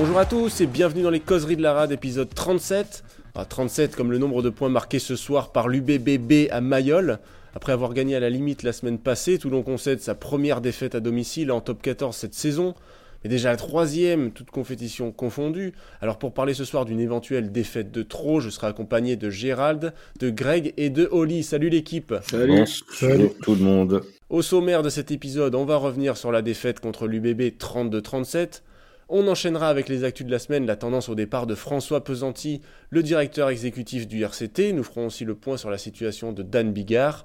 Bonjour à tous et bienvenue dans les causeries de la rade épisode 37. 37 comme le nombre de points marqués ce soir par l'UBBB à Mayol. Après avoir gagné à la limite la semaine passée, Toulon concède sa première défaite à domicile en top 14 cette saison, mais déjà la troisième, toute compétition confondue. Alors pour parler ce soir d'une éventuelle défaite de trop, je serai accompagné de Gérald, de Greg et de Oli. Salut l'équipe Salut. Salut tout le monde Au sommaire de cet épisode, on va revenir sur la défaite contre l'UBB 32-37, on enchaînera avec les actus de la semaine, la tendance au départ de François Pesanti, le directeur exécutif du RCT. Nous ferons aussi le point sur la situation de Dan Bigard.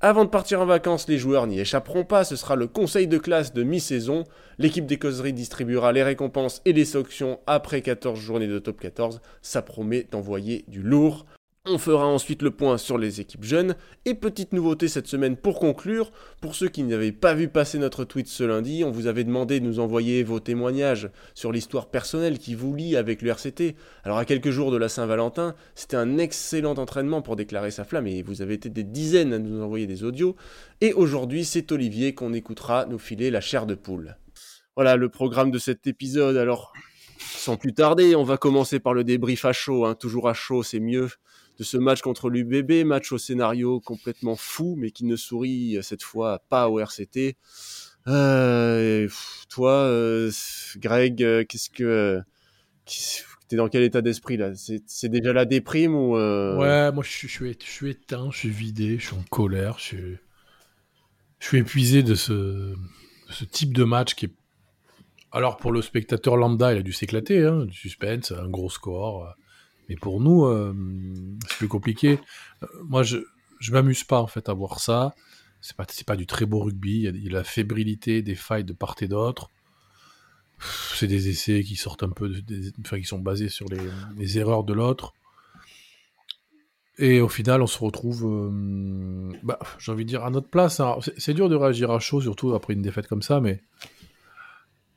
Avant de partir en vacances, les joueurs n'y échapperont pas, ce sera le conseil de classe de mi-saison. L'équipe des causeries distribuera les récompenses et les sanctions après 14 journées de top 14. Ça promet d'envoyer du lourd. On fera ensuite le point sur les équipes jeunes. Et petite nouveauté cette semaine pour conclure, pour ceux qui n'avaient pas vu passer notre tweet ce lundi, on vous avait demandé de nous envoyer vos témoignages sur l'histoire personnelle qui vous lie avec le RCT. Alors à quelques jours de la Saint-Valentin, c'était un excellent entraînement pour déclarer sa flamme et vous avez été des dizaines à nous envoyer des audios. Et aujourd'hui, c'est Olivier qu'on écoutera nous filer la chair de poule. Voilà le programme de cet épisode. Alors, sans plus tarder, on va commencer par le débrief à chaud. Hein. Toujours à chaud, c'est mieux de ce match contre l'UBB, match au scénario complètement fou, mais qui ne sourit euh, cette fois pas au RCT. Euh, toi, euh, Greg, qu'est-ce que t'es dans quel état d'esprit là? C'est déjà la déprime ou Ouais, moi je suis, éteint, je suis vidé, je suis en colère, je suis, épuisé de ce, ce type de match qui est alors pour le spectateur lambda, il a dû s'éclater, hein, du suspense, un gros score. Mais pour nous, euh, c'est plus compliqué. Euh, moi, je je m'amuse pas en fait à voir ça. C'est pas pas du très beau rugby. Il y, a, la fébrilité des failles de part et d'autre. C'est des essais qui sortent un peu, enfin, qui sont basés sur les, les erreurs de l'autre. Et au final, on se retrouve, euh, bah, j'ai envie de dire, à notre place. C'est dur de réagir à chaud, surtout après une défaite comme ça, mais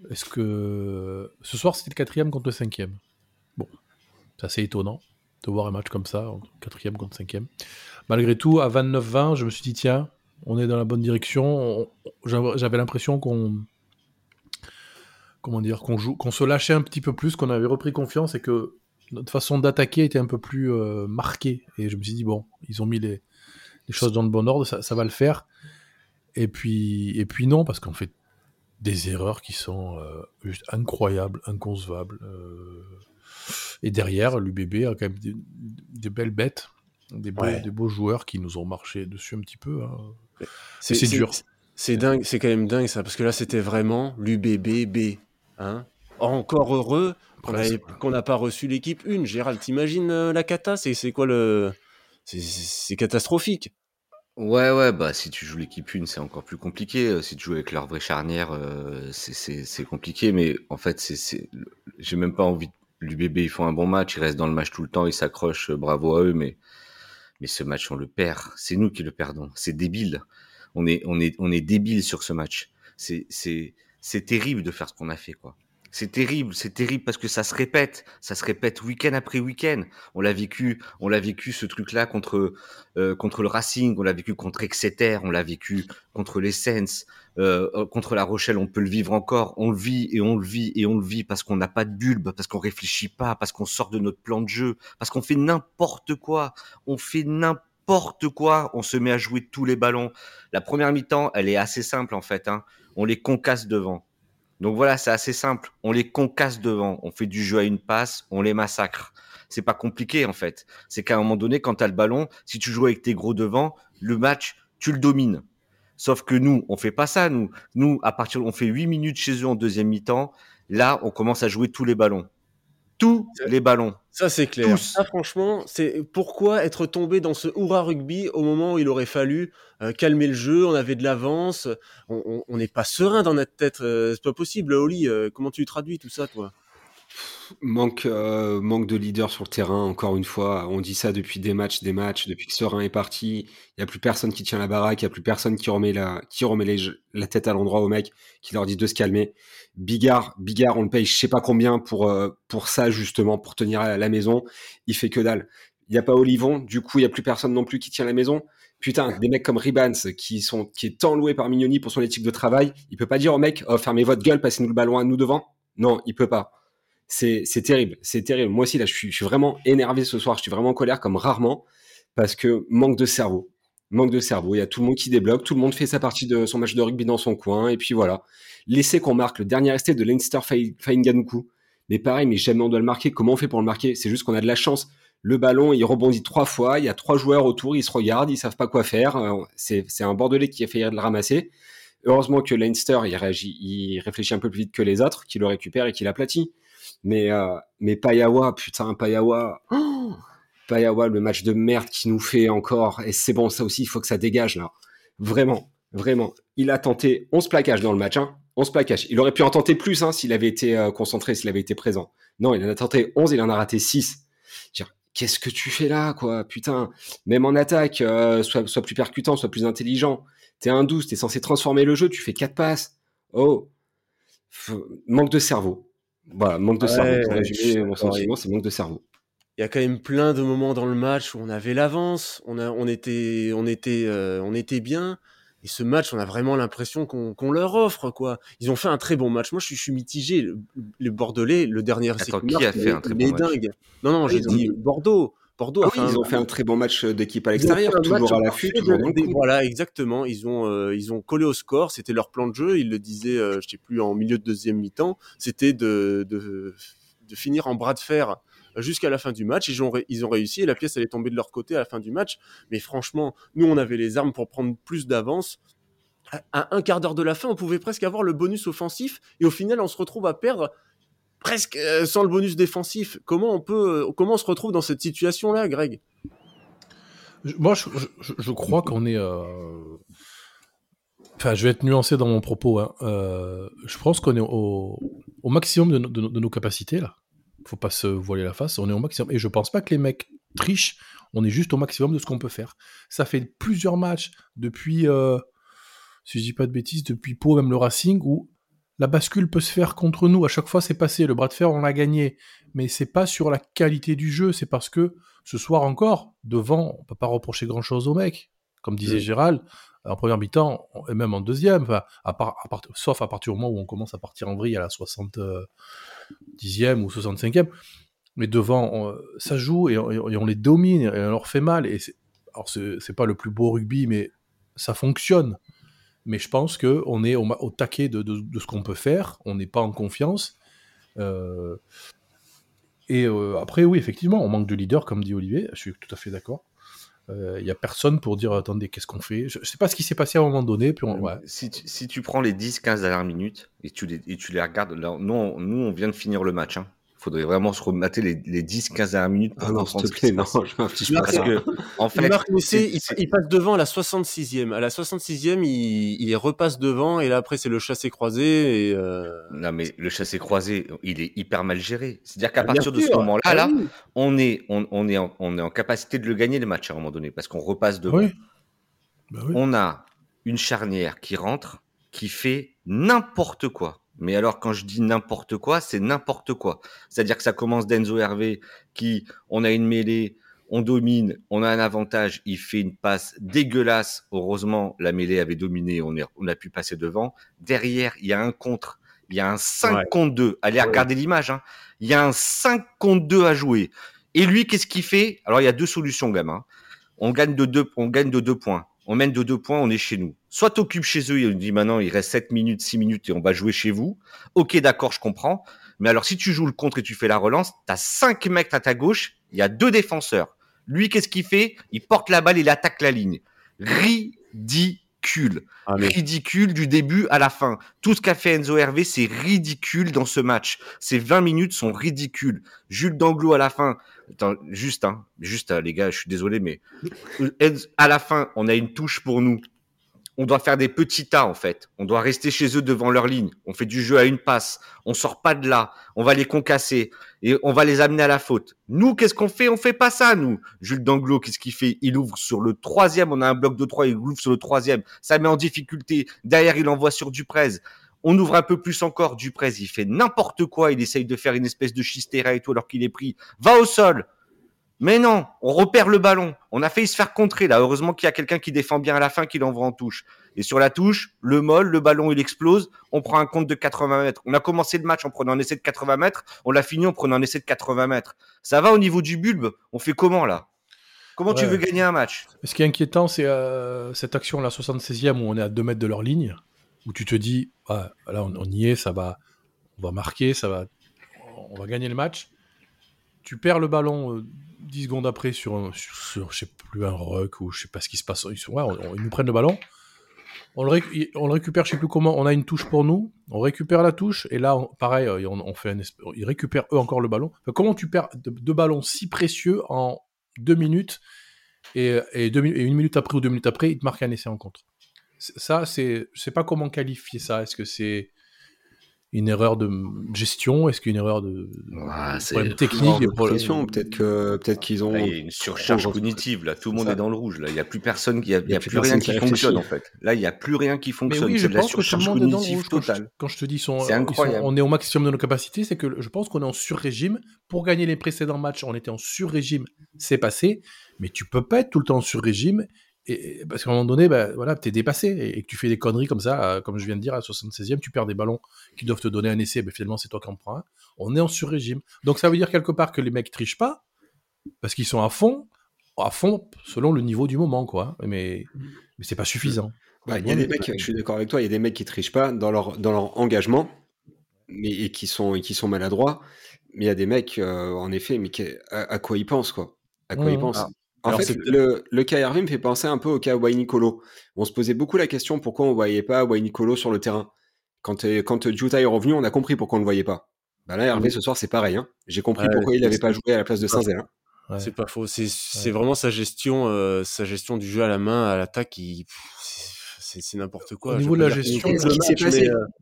est-ce que ce soir c'était le quatrième contre le cinquième? C'est assez étonnant de voir un match comme ça, quatrième contre cinquième. Malgré tout, à 29-20, je me suis dit, tiens, on est dans la bonne direction. J'avais l'impression qu'on comment dire qu'on joue qu'on se lâchait un petit peu plus qu'on avait repris confiance et que notre façon d'attaquer était un peu plus euh, marquée et je me suis dit bon ils ont mis les, choses dans le bon ordre ça, va le faire et puis et puis non parce qu'on fait des erreurs qui sont euh, juste incroyables inconcevables euh, et derrière, l'UBB a quand même des, belles bêtes, des beaux, joueurs qui nous ont marché dessus un petit peu. Hein. C'est dur. C'est dingue, c'est quand même dingue ça, parce que là c'était vraiment l'UBBB. Hein Encore heureux qu'on n'a pas reçu l'équipe 1. Gérald, t'imagines euh, la cata? C'est quoi le. C'est catastrophique. Ouais, ouais, bah si tu joues l'équipe 1, c'est encore plus compliqué. Euh, si tu joues avec leur vraie charnière, euh, c'est compliqué. Mais en fait, c'est j'ai même pas envie de l'UBB, ils font un bon match, ils restent dans le match tout le temps, ils s'accrochent, euh, bravo à eux, mais, mais ce match, on le perd. C'est nous qui le perdons. C'est débile. On est, on est, on est débile sur ce match. C'est, c'est, c'est terrible de faire ce qu'on a fait, quoi. C'est terrible, c'est terrible parce que ça se répète, ça se répète week-end après week-end. On l'a vécu, on l'a vécu ce truc-là contre euh, contre le Racing, on l'a vécu contre Exeter, on l'a vécu contre les Saints, euh, euh, contre La Rochelle, on peut le vivre encore. On le vit et on le vit et on le vit parce qu'on n'a pas de bulbe, parce qu'on réfléchit pas, parce qu'on sort de notre plan de jeu, parce qu'on fait n'importe quoi. On fait n'importe quoi. On se met à jouer tous les ballons. La première mi-temps, elle est assez simple en fait. Hein. On les concasse devant donc voilà, c'est assez simple. On les concasse devant, on fait du jeu à une passe, on les massacre. C'est pas compliqué en fait. C'est qu'à un moment donné, quand tu as le ballon, si tu joues avec tes gros devant, le match, tu le domines. Sauf que nous, on fait pas ça. Nous, nous, à partir, on fait 8 minutes chez eux en deuxième mi-temps. Là, on commence à jouer tous les ballons tous les ballons. Ça, c'est clair. Ça, franchement, c'est pourquoi être tombé dans ce hurrah rugby au moment où il aurait fallu euh, calmer le jeu, on avait de l'avance, on n'est pas serein dans notre tête. Euh, c'est pas possible, Oli. Euh, comment tu traduis tout ça, toi? Manque, manque de leader sur le terrain, encore une fois. On dit ça depuis des matchs, des matchs, depuis que Serein est parti. Il n'y a plus personne qui tient la baraque, il n'y a plus personne qui remet la, qui remet la tête à l'endroit au mec, qui leur dit de se calmer. Bigard, Bigard, on le paye je sais pas combien pour, euh, pour ça, justement, pour tenir à la maison. Il fait que dalle. Il n'y a pas Olivon, du coup, il n'y a plus personne non plus qui tient la maison. Putain, des mecs comme Ribans, qui, sont, qui est tant loué par Mignoni pour son éthique de travail, il peut pas dire au mec, oh, fermez votre gueule, passez-nous le ballon à nous devant. Non, il peut pas. C'est terrible, c'est terrible. Moi aussi, là, je suis, vraiment énervé ce soir. Je suis vraiment en colère comme rarement parce que manque de cerveau. Manque de cerveau. Il y a tout le monde qui débloque, tout le monde fait sa partie de son match de rugby dans son coin, et puis voilà. Laissez qu'on marque le dernier resté de Leinster Fainganuku. Mais pareil, mais jamais on doit le marquer. Comment on fait pour le marquer? C'est juste qu'on a de la chance. Le ballon, il rebondit trois fois. Il y a trois joueurs autour. Ils se regardent. Ils savent pas quoi faire. Euh, c'est un Bordelais qui a failli le ramasser. Heureusement que Leinster, il réagit, il réfléchit un peu plus vite que les autres, qui le récupère et qui l'aplatit. Mais, euh, mais Payawa, putain, Payawa. Oh Payawa, le match de merde qui nous fait encore. Et c'est bon, ça aussi, il faut que ça dégage, là. Vraiment, vraiment. Il a tenté 11 plaquages dans le match, hein. 11 plaquages. Il aurait pu en tenter plus, hein, s'il avait été euh, concentré, s'il avait été présent. Non, il en a tenté 11, il en a raté 6 qu'est-ce que tu fais là, quoi Putain, même en attaque, euh, sois, plus percutant, sois plus intelligent. T'es un 12, t'es censé transformer le jeu, tu fais quatre passes. Oh, manque de cerveau. Voilà, manque de cerveau. Pour résumer mon sentiment, c'est manque de cerveau. Il y a quand même plein de moments dans le match où on avait l'avance, on, on, était, on, était, euh, on était bien. Et ce match, on a vraiment l'impression qu'on leur offre, quoi. Ils ont fait un très bon match. Moi, je suis, je suis mitigé. Le, Bordelais, le dernier Attends, qui a fait un très bon match? dingue. Non, non, j'ai dit Bordeaux. Bordeaux ah oui, ils ont fait un très bon match d'équipe à l'extérieur, toujours à l'affût. Voilà, exactement. Ils ont, euh, ils ont collé au score. C'était leur plan de jeu. Ils le disaient, euh, je sais plus, en milieu de deuxième mi-temps. C'était de, de, de finir en bras de fer jusqu'à la fin du match. Ils ont, ils ont réussi et la pièce elle est tombée de leur côté à la fin du match. Mais franchement, nous on avait les armes pour prendre plus d'avance. À un quart d'heure de la fin, on pouvait presque avoir le bonus offensif et au final on se retrouve à perdre presque euh, sans le bonus défensif. Comment on peut, euh, comment on se retrouve dans cette situation là, Greg Moi, je, crois qu'on est. Euh, enfin, je vais être nuancé dans mon propos. Hein. je pense qu'on est au, maximum de, nos capacités là faut pas se voiler la face, on est au maximum. Et je pense pas que les mecs trichent, on est juste au maximum de ce qu'on peut faire. Ça fait plusieurs matchs depuis, si je dis pas de bêtises, depuis Pau, même le Racing, où la bascule peut se faire contre nous. À chaque fois, c'est passé. Le bras de fer, on l'a gagné. Mais c'est pas sur la qualité du jeu, c'est parce que ce soir encore, devant, on peut pas reprocher grand chose aux mecs. Comme disait Gérald, en première mi-temps, et même en deuxième, à part, sauf à partir du moment où on commence à partir en vrille à la 60, 10e ou 65e. Mais devant, ça joue et on, les domine et on leur fait mal. Et alors, c'est pas le plus beau rugby, mais ça fonctionne. Mais je pense qu'on est au, taquet de, ce qu'on peut faire. On n'est pas en confiance. Euh, et euh, après, oui, effectivement, on manque de leader, comme dit Olivier. Je suis tout à fait d'accord. Il euh, n'y a personne pour dire attendez, qu'est-ce qu'on fait? Je ne sais pas ce qui s'est passé à un moment donné. Si, tu, prends les 10-15 dernières minutes et tu les, regardes, nous, nous, on vient de finir le match. Hein faudrait vraiment se remater les, les 10-15 dernières minutes pour ah non, s'il te plaît, non, je m'affiche pas que, en fait, il, passe devant à la 66e. À la 66e, il, il repasse devant et là après c'est le chassé croisé et euh... Non mais le chassé croisé, il est hyper mal géré. C'est-à-dire qu'à partir de ce moment-là, ah là, on est on, on, est en, on est en capacité de le gagner le match à un moment donné parce qu'on repasse devant. Bah oui. On a une charnière qui rentre, qui fait n'importe quoi. Mais alors, quand je dis n'importe quoi, c'est n'importe quoi. C'est-à-dire que ça commence d'Enzo Hervé, qui, on a une mêlée, on domine, on a un avantage, il fait une passe dégueulasse. Heureusement, la mêlée avait dominé, on, est, on a pu passer devant. Derrière, il y a un contre, il y a un 5 contre 2. Allez regarder l'image, hein. il y a un 5 contre 2 à jouer. Et lui, qu'est-ce qu'il fait? Alors, il y a deux solutions, gamin. On gagne de deux, on gagne de deux points on mène de deux points, on est chez nous. Soit t'occupes chez eux, il dit maintenant il reste 7 minutes, 6 minutes et on va jouer chez vous. Ok, d'accord, je comprends. Mais alors si tu joues le contre et tu fais la relance, t'as cinq mecs à ta gauche, il y a deux défenseurs. Lui, qu'est-ce qu'il fait? Il porte la balle, il attaque la ligne. Ridicule. Ah, ridicule du début à la fin. Tout ce qu'a fait Enzo Hervé, c'est ridicule dans ce match. Ces 20 minutes sont ridicules. Jules Danglo à la fin, juste, hein, juste, euh, les gars, je suis désolé, mais à la fin, on a une touche pour nous. On doit faire des petits tas, en fait. On doit rester chez eux devant leur ligne. On fait du jeu à une passe. On sort pas de là. On va les concasser et on va les amener à la faute. Nous, qu'est-ce qu'on fait? On fait pas ça, nous. Jules Danglo, qu'est-ce qu'il fait? Il ouvre sur le troisième. On a un bloc de trois. Il ouvre sur le troisième. Ça met en difficulté. Derrière, il envoie sur Duprez. On ouvre un peu plus encore. Duprez, il fait n'importe quoi. Il essaye de faire une espèce de chistera et tout alors qu'il est pris. Va au sol. Mais non, on repère le ballon. On a failli se faire contrer là. Heureusement qu'il y a quelqu'un qui défend bien à la fin, qui l'envoie en touche. Et sur la touche, le molle, le ballon il explose. On prend un compte de 80 mètres. On a commencé le match en prenant un essai de 80 mètres. On l'a fini en prenant un essai de 80 mètres. Ça va au niveau du bulbe? On fait comment là? Comment tu veux gagner un match? Ce qui est inquiétant, c'est euh, cette action, la 76e, où on est à 2 mètres de leur ligne, où tu te dis, ah, là, on, on y est, ça va, on va marquer, ça va, on va gagner le match. Tu perds le ballon euh, 10 secondes après sur, un, sur, je sais plus, un ruck, ou je sais pas ce qui se passe. Ils, nous prennent le ballon. On le, récupère, je sais plus comment. On a une touche pour nous. On récupère la touche et là, on- pareil, euh, on, fait un ils récupèrent eux encore le ballon. Comment tu perds deux, deux ballons si précieux en deux minutes et, une minute après ou deux minutes après, ils te marquent un essai en contre? Ça, c'est, je sais pas comment qualifier ça. Est-ce que c'est une erreur de gestion? Est-ce qu'une erreur de, Ouais, c'est- problème technique peut-être que peut-être qu'ils ont. Là, il y a une surcharge cognitive. Là, tout le monde ça. est dans le rouge. Là, il y a plus personne qui, il y a, Il y plus plus rien qui fonctionne en fait. Là, il y a plus rien qui Mais fonctionne. oui, c'est je la pense que le surcharge est le cognitive rouge. Quand je, totale. quand je te dis sont, incroyable. on est au maximum de nos capacités, c'est que je pense qu'on est en sur-régime. Pour gagner les précédents matchs, on était en sur-régime, c'est passé. Mais tu peux pas être tout le temps en sur-régime. Et, et- parce qu'à un moment donné, ben, voilà, tu es dépassé et, et que tu fais des conneries comme ça, euh, comme je viens de dire, à 76e, tu perds des ballons qui doivent te donner un essai, ben, finalement c'est toi qui en prends un. On est en sur-régime. Donc ça veut dire quelque part que les mecs trichent pas, parce qu'ils sont à fond, à fond selon le niveau du moment, quoi. Mais, mais c'est pas suffisant. Bah, il y a des mecs, je suis d'accord avec toi, il y a des mecs qui trichent pas dans leur, dans leur engagement mais, et, qui sont, et qui sont maladroits. Mais il y a des mecs, euh, en effet, mais qui- à, à quoi ils pensent, quoi? À quoi ils pensent? Ah. En Alors, fait, le, le cas Hervé me fait penser un peu au cas Wayne Nicolo. On se posait beaucoup la question pourquoi on voyait pas Wayne Nicolo sur le terrain. Quand, euh, quand Juta est revenu, on a compris pourquoi on le voyait pas. Bah là, Hervé, ce soir, c'est pareil. Hein. J'ai compris Ouais, pourquoi il n'avait pas joué à la place de Saint-Zel. hein. Ouais. C'est pas faux. C'est c'est vraiment sa gestion, euh, sa gestion du jeu à la main, à l'attaque. c'est- n'importe quoi. Au niveau de la gestion,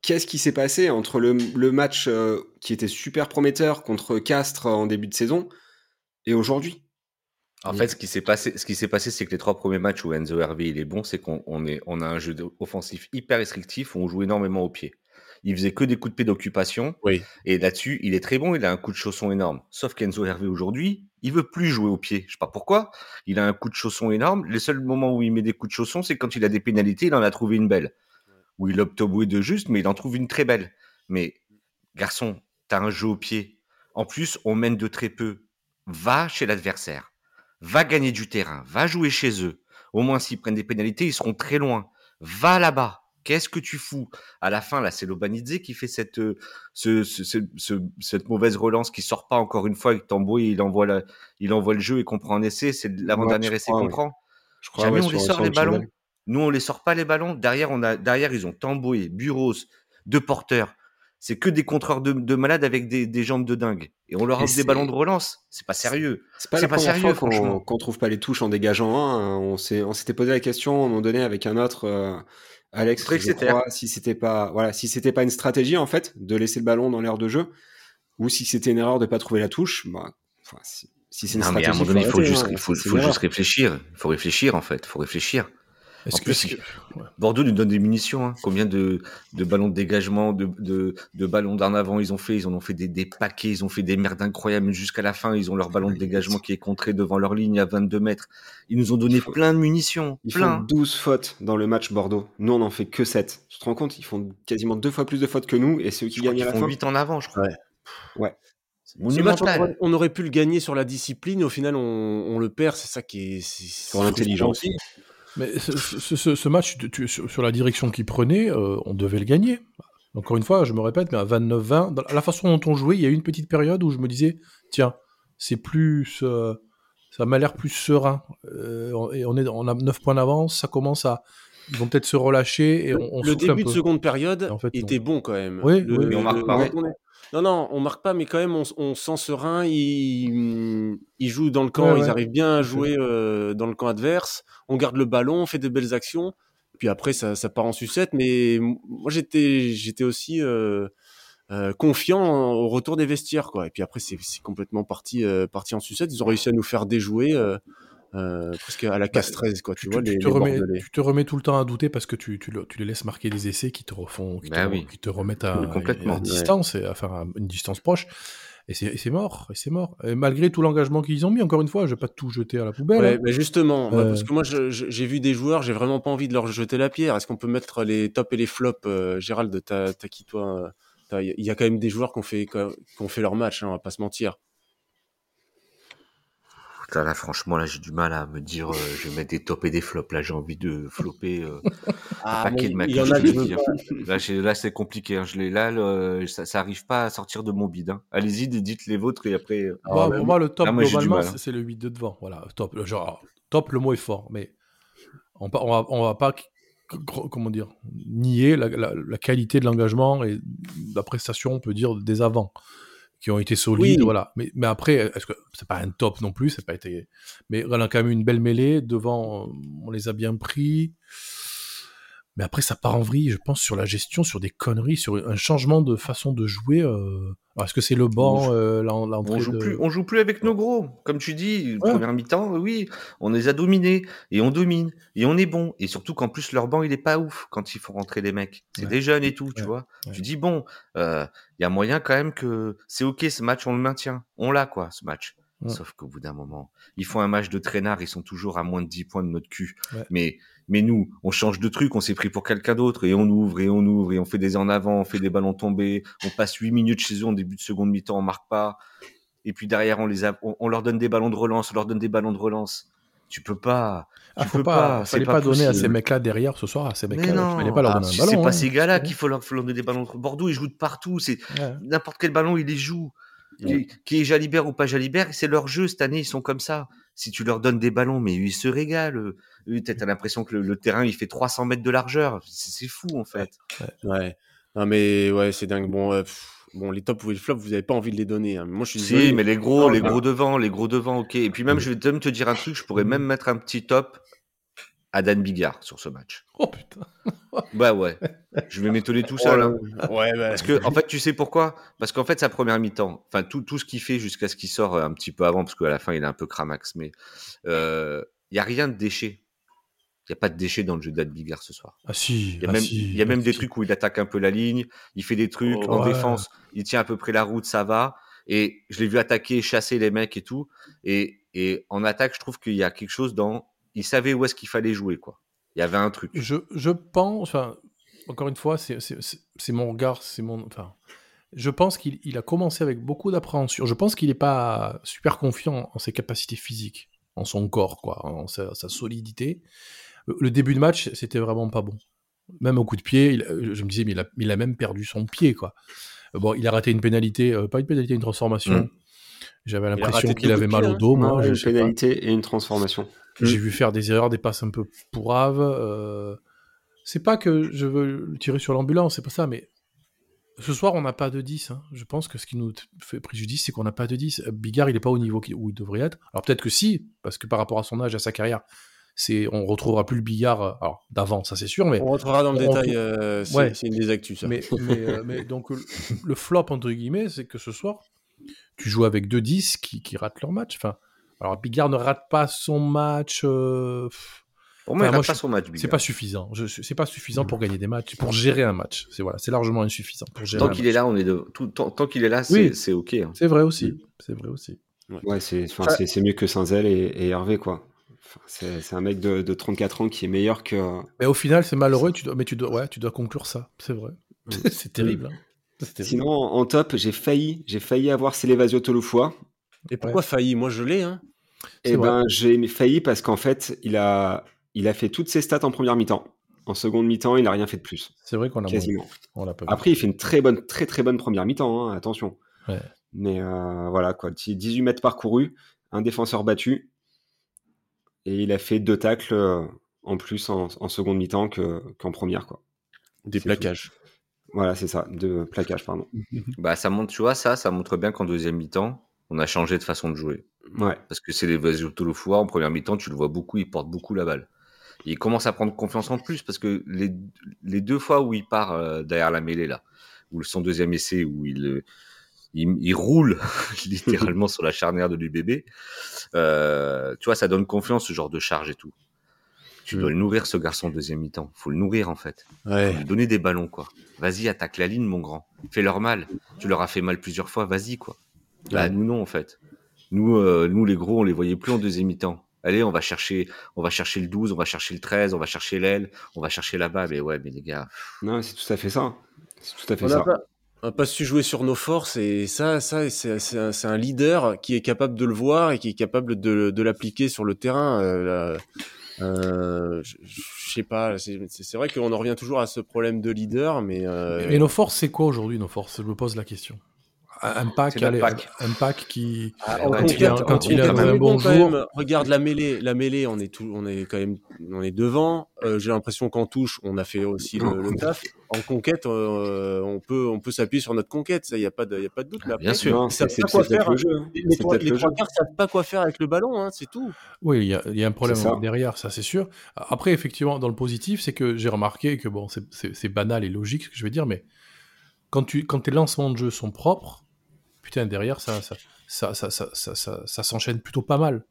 Qu'est-ce qui s'est passé euh, entre le, le match euh, qui était super prometteur contre Castres en début de saison et aujourd'hui? En fait, ce qui s'est passé, ce qui s'est passé, c'est que les trois premiers matchs où Enzo Hervé il est bon, c'est qu'on on est, on a un jeu offensif hyper restrictif où on joue énormément au pied. Il faisait que des coups de pied d'occupation Oui. et là-dessus, il est très bon. Il a un coup de chausson énorme. Sauf qu'Enzo Hervé aujourd'hui, il veut plus jouer au pied. Je sais pas pourquoi. Il a un coup de chausson énorme. Les seuls moments où il met des coups de chausson, c'est quand il a des pénalités. Il en a trouvé une belle. Où il opte au bout de juste, mais il en trouve une très belle. Mais garçon, t'as un jeu au pied. En plus, on mène de très peu. Va chez l'adversaire. Va gagner du terrain. Va jouer chez eux. Au moins, s'ils prennent des pénalités, ils seront très loin. Va là-bas. Qu'est-ce que tu fous? À la fin, là, c'est Lobanidze qui fait cette, euh, ce, ce- ce- ce- cette mauvaise relance qui sort pas encore une fois avec Tamboué. Il envoie, la, il envoie le jeu et qu'on prend un essai. C'est l'avant-dernier essai qu'on prend. Je crois, Jamais ouais, on les sort les le ballons. Nous, on les sort pas les ballons. Derrière, on a, derrière, ils ont Tamboué, Buros, deux porteurs. C'est que des contreurs de, de malades avec des, des jambes de dingue. Et on leur offre des ballons de relance. C'est pas sérieux. C'est pas la pas sérieux, fois qu'on franchement. qu'on trouve pas les touches en dégageant un. hein. On s'était posé la question à un moment donné avec un autre, euh, Alex, je crois, si c'était pas, voilà, si c'était pas une stratégie en fait de laisser le ballon dans l'air de jeu, ou si c'était une erreur de pas trouver la touche. Bah, enfin, si, si c'est une Non, mais à un stratégie, moment donné, il faut juste, hein. il faut, faut juste réfléchir. Il faut réfléchir, en fait. Il faut réfléchir. Est-ce En que, plus, est-ce que- Bordeaux nous donne des munitions. hein. Combien de, de ballons de dégagement, de, de, de ballons d'en avant ils ont fait Ils en ont fait des, des paquets, ils ont fait des merdes incroyables jusqu'à la fin. Ils ont leur ballon de dégagement qui est contré devant leur ligne à 22 mètres. Ils nous ont donné faut- plein de munitions. Ils font plein. 12 fautes dans le match Bordeaux. Nous, on en fait que 7. Tu te rends compte? Ils font quasiment deux fois plus de fautes que nous, et ceux qui Je gagnent à la font fin. 8 en avant, je crois. Ouais. Ouais. C'est Ce match, on monumental. aurait, on aurait pu le gagner sur la discipline, au final, on, on le perd. C'est ça qui est. Sur l'intelligence. Mais ce, ce- ce- ce match, tu- tu- sur, sur la direction qu'il prenait, euh, on devait le gagner. Encore une fois, je me répète, mais à 29-20, dans la façon dont on jouait, il y a eu une petite période où je me disais, tiens, c'est plus, euh, ça m'a l'air plus serein. Euh, on- et on, est, on a 9 points d'avance, ça commence à, ils vont peut-être se relâcher et on, on le début un de seconde période En fait, était bon quand même. Oui, Le- oui, Mais on marque pas. Non, non, on marque pas, mais quand même, on, on sent serein. Ils, ils jouent dans le camp, Ouais, ils ouais. arrivent bien à jouer euh, dans le camp adverse. On garde le ballon, on fait de belles actions. Puis après, ça, ça part en sucette. Mais moi, j'étais, j'étais aussi euh, euh, confiant au retour des vestiaires, quoi. Et puis après, c'est complètement parti, parti en sucette. Ils ont réussi à nous faire déjouer. Euh, euh, presque à la casse-13, quoi, tu, Tu, vois, tu les, te les remets, Bordelais. tu te remets tout le temps à douter parce que tu, tu, le- tu les laisses marquer des essais qui te refont, qui, Bah te, oui. qui te remettent à, complètement, à ouais. distance, et, enfin à une distance proche. Et c'est mort, et c'est mort. Et malgré tout l'engagement qu'ils ont mis, encore une fois, je vais pas tout jeter à la poubelle. Ouais, hein. mais justement, Euh. parce que moi je- j'ai vu des joueurs, j'ai vraiment pas envie de leur jeter la pierre. Est-ce qu'on peut mettre les tops et les flops euh, Gérald, t'as qui toi euh, Il y a quand même des joueurs qui ont fait, qui ont fait leur match, hein, on va pas se mentir. Là, franchement, là, j'ai du mal à me dire, euh, je vais mettre des tops et des flops. Là, j'ai envie de flopper euh, Ah, un paquet de mecs. Là, là, c'est compliqué. hein. Je l'ai là, le- ça, ça arrive pas à sortir de mon bide. hein. Allez-y, dites les vôtres et après. euh, Moi, Ah, mais pour moi, le top, moi, globalement, hein. c'est- le 8 de devant. Voilà, top. Le Genre, top, le mot est fort, mais on, on va, on va pas, comment dire, nier la, la- la qualité de l'engagement et de la prestation, on peut dire, des avants, qui ont été solides, Oui. voilà. Mais, mais après, est-ce que c'est pas un top non plus, c'est pas été. Mais on a quand même une belle mêlée devant, on les a bien pris. Mais après, ça part en vrille, je pense, sur la gestion, sur des conneries, sur un changement de façon de jouer. euh, Est-ce que c'est le banc, euh, l'entrée On joue, de... plus, on joue plus avec nos gros. Comme tu dis, Ouais. première mi-temps, oui, on les a dominés et on domine et on est bon. Et surtout qu'en plus, leur banc, il est pas ouf quand il faut rentrer les mecs. C'est Ouais. des jeunes et tout, tu vois. Tu dis, bon, il y a moyen quand même que c'est OK, ce match, on le maintient. On l'a, quoi, ce match. Sauf qu'au bout d'un moment, ils font un match de traînard, ils sont toujours à moins de 10 points de notre cul. Mais, mais nous, on change de truc, on s'est pris pour quelqu'un d'autre et on ouvre et on ouvre et on fait des en avant, on fait des ballons tombés, on passe 8 minutes chez eux en début de seconde mi-temps, on marque pas. Et puis derrière, on, les a, on, on leur donne des ballons de relance, on leur donne des ballons de relance. Tu peux pas. Ah, tu faut peux pas, pas, fallait c'est pas, pas donner à ces mecs-là derrière ce soir, à ces mecs-là. fallait pas leur ah, donner un c'est ballon. pas hein. ces gars-là qu'il faut leur, faut leur donner des ballons. Bordeaux, ils jouent de partout. C'est Ouais. n'importe quel ballon, ils les jouent. Qui, qui est Jalibert ou pas Jalibert, c'est leur jeu cette année, ils sont comme ça. Si tu leur donnes des ballons, mais ils se régalent. Eux, T'as l'impression que le, le terrain, il fait 300 mètres de largeur. C'est c'est fou, en fait. Ouais. Non mais ouais, c'est dingue. Bon, euh, pff, bon, les tops ou les flops, vous avez pas envie de les donner. hein. Moi, je suis désolé. Si, mais les gros, Non, les gros devant, les gros devant, ok. Et puis même, je vais même te dire un truc, je pourrais même mettre un petit top à Dan Bigard sur ce match. Oh putain. Bah ouais, je vais m'étonner tout Oh seul. là. hein. Ouais, bah, Parce que, en fait, tu sais pourquoi? Parce qu'en fait, sa première mi-temps, enfin, tout, tout ce qu'il fait jusqu'à ce qu'il sort euh, un petit peu avant, parce qu'à la fin, il est un peu cramax, mais il n'y a rien de déchet. Il n'y a pas de déchet dans le jeu d'Ad Bigard ce soir. Ah si. Il y a ah, même, si, il y a même des trucs où il attaque un peu la ligne, il fait des trucs Oh, en ouais. défense, il tient à peu près la route, ça va. Et je l'ai vu attaquer, chasser les mecs et tout. Et, et en attaque, je trouve qu'il y a quelque chose dans. Il savait où est-ce qu'il fallait jouer, quoi. Il y avait un truc. Je, je pense, enfin, encore une fois, c'est- mon regard, c'est mon, enfin, je pense qu'il il a commencé avec beaucoup d'appréhension. Je pense qu'il n'est pas super confiant en ses capacités physiques, en son corps, quoi, en sa, sa solidité. Le, début de match, c'était vraiment pas bon. Même au coup de pied, il- je me disais, mais il a, il a même perdu son pied, quoi. Euh, Bon, il a raté une pénalité, euh, pas une pénalité, une transformation. Mm. J'avais a l'impression qu'il avait mal pied, au hein. dos, moi. Ouais, je une sais pas. pénalité et une transformation. J'ai vu faire des erreurs, des passes un peu pourraves. euh, C'est pas que je veux le tirer sur l'ambulance, c'est pas ça, mais ce soir, on n'a pas de 10. hein. Je pense que ce qui nous fait préjudice, c'est qu'on n'a pas de 10. Euh, Bigard, il n'est pas au niveau où il devrait être. Alors peut-être que si, parce que par rapport à son âge, à sa carrière, c'est on retrouvera plus le Bigard euh, d'avant, ça c'est sûr, mais, on rentrera dans le on détail. euh, c'est Ouais. c'est une des actus, ça. mais, mais, euh, mais donc le, le flop, entre guillemets, c'est que ce soir, tu joues avec deux 10 qui, qui ratent leur match. Enfin, alors Bigard ne rate pas son match. euh, Pour moi, Enfin, il moi, n'a pas je- son match. c'est pas suffisant. Je, c'est pas suffisant pour gagner des matchs, pour gérer un match. C'est voilà, c'est largement insuffisant pour gérer. Tant qu'il est là, on est de... tout, tant, tant qu'il est là, c'est Oui. ok. hein. C'est vrai aussi. C'est vrai aussi. Ouais, c'est Ça- mieux que Saint-Zel et, et Hervé, quoi. C'est c'est un mec de, de 34 ans qui est meilleur que. Mais au final, c'est malheureux. Tu dois, mais tu dois, ouais, tu dois conclure ça. C'est vrai. C'est terrible. hein. Terrible. Sinon, en en top, j'ai failli, j'ai failli avoir Célevasio Tolofoa. Et pourquoi failli? Moi, je l'ai. Hein. Vrai. ben, j'ai failli parce qu'en fait, il a, il a fait toutes ses stats en première mi-temps. En seconde mi-temps, il n'a rien fait de plus, C'est vrai qu'on a quasiment. on l'a pas vu. Après, il fait une très bonne, très très bonne première mi-temps, hein, attention. Ouais. Mais euh, voilà, quoi. 18 mètres parcourus, un défenseur battu. Et il a fait deux tacles euh, en plus en, en seconde mi-temps que- qu'en première, quoi. Des plaquages. Voilà, c'est ça, deux plaquages, pardon. Bah, ça montre, tu vois, ça, ça montre bien qu'en deuxième mi-temps, on a changé de façon de jouer. Ouais, Parce que c'est les Tolofoa, en première mi-temps, tu le vois beaucoup, il porte beaucoup la balle. Et il commence à prendre confiance en plus parce que les, les deux fois où il part euh, derrière la mêlée, là, ou son deuxième essai, où il, euh, il, il roule littéralement sur la charnière de l'UBB, euh, tu vois, ça donne confiance, ce genre de charge et tout. Tu Mm. dois le nourrir, ce garçon, en deuxième mi-temps. faut le nourrir, en fait. Ouais. Faut lui donner des ballons, quoi. Vas-y, attaque la ligne, mon grand. Fais-leur mal. Tu leur as fait mal plusieurs fois, vas-y, quoi. Bah, Ouais. nous non en fait. Nous, euh, nous les gros, on les voyait plus en deuxième mi-temps. Allez, on va chercher, on va chercher le 12, on va chercher le 13, on va chercher l'aile, on va chercher là-bas. Mais ouais, mais les gars, Non, c'est tout à fait ça. C'est tout à fait On ça. n'a pas, on n'a pas su jouer sur nos forces et ça, ça c'est un, leader qui est capable de le voir et qui est capable de, de l'appliquer sur le terrain. Euh, euh, je, je sais pas, c'est vrai qu'on en revient toujours à ce problème de leader, mais euh, Et nos forces, c'est quoi aujourd'hui, nos forces? Je me pose la question. Un pack, allez, un pack qui. Ah, quand conquête, il quand il a un bon jour. même. Regarde la mêlée, la mêlée, on est tout, on est quand même, on est devant. Euh, J'ai l'impression qu'en touche, on a fait aussi le, le taf. En conquête, euh, on peut, on peut s'appuyer sur notre conquête. Ça, y a pas de, y a pas de doute. Ah, là. bien Après, sûr. C'est pas quoi faire. le jeu. Les, les trois, trois quarts savent pas quoi faire avec le ballon, hein, c'est tout. Oui, il y, a- il y a un problème ça. derrière, ça c'est sûr. Après, effectivement, dans le positif, c'est que j'ai remarqué que bon, c'est banal et logique ce que je vais dire, mais quand, tu, quand tes lancements de jeu sont propres, putain, derrière, ça, ça, ça, ça, ça, ça, ça- ça s'enchaîne plutôt pas mal.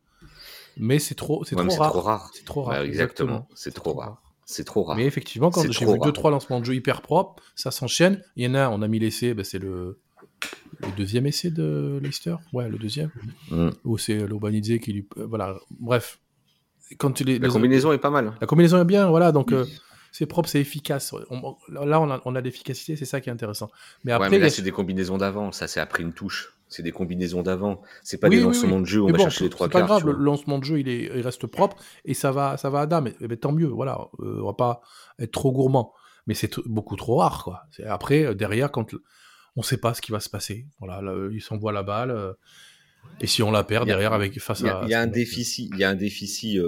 Mais c'est trop, c'est trop, rare. C'est trop rare. Exactement. C'est trop rare. C'est trop rare. Mais effectivement, quand j'ai vu deux trois lancements de jeu hyper propres, ça s'enchaîne. Il y en a un, on a mis l'essai, ben, c'est le, deuxième essai de Leicester. Ouais, le deuxième. Mm. Ou c'est l'Obanidze qui lui. euh, voilà, bref. Quand les, La combinaison est pas mal. la combinaison est bien, voilà, donc euh, c'est propre, c'est efficace. On- là, on a, on a l'efficacité, c'est ça qui est intéressant. Mais après, ouais, mais là, a- c'est des combinaisons d'avant. Ça, c'est après une touche. C'est des combinaisons d'avant. C'est pas Oui, des lancements oui. de jeu. On Mais va bon, chercher les trois c'est pas quarts. grave, le lancement de jeu, il, est, il reste propre et ça va, ça va à dame. Et, ben, tant mieux, voilà. Euh, on va pas être trop gourmand, mais c'est beaucoup trop rare, quoi. Après, euh, derrière, quand on sait pas ce qui va se passer, voilà, là, il s'envoie la balle. euh, et si on la perd a- derrière avec face Il y a, à. il y a un déficit. Il y a un déficit.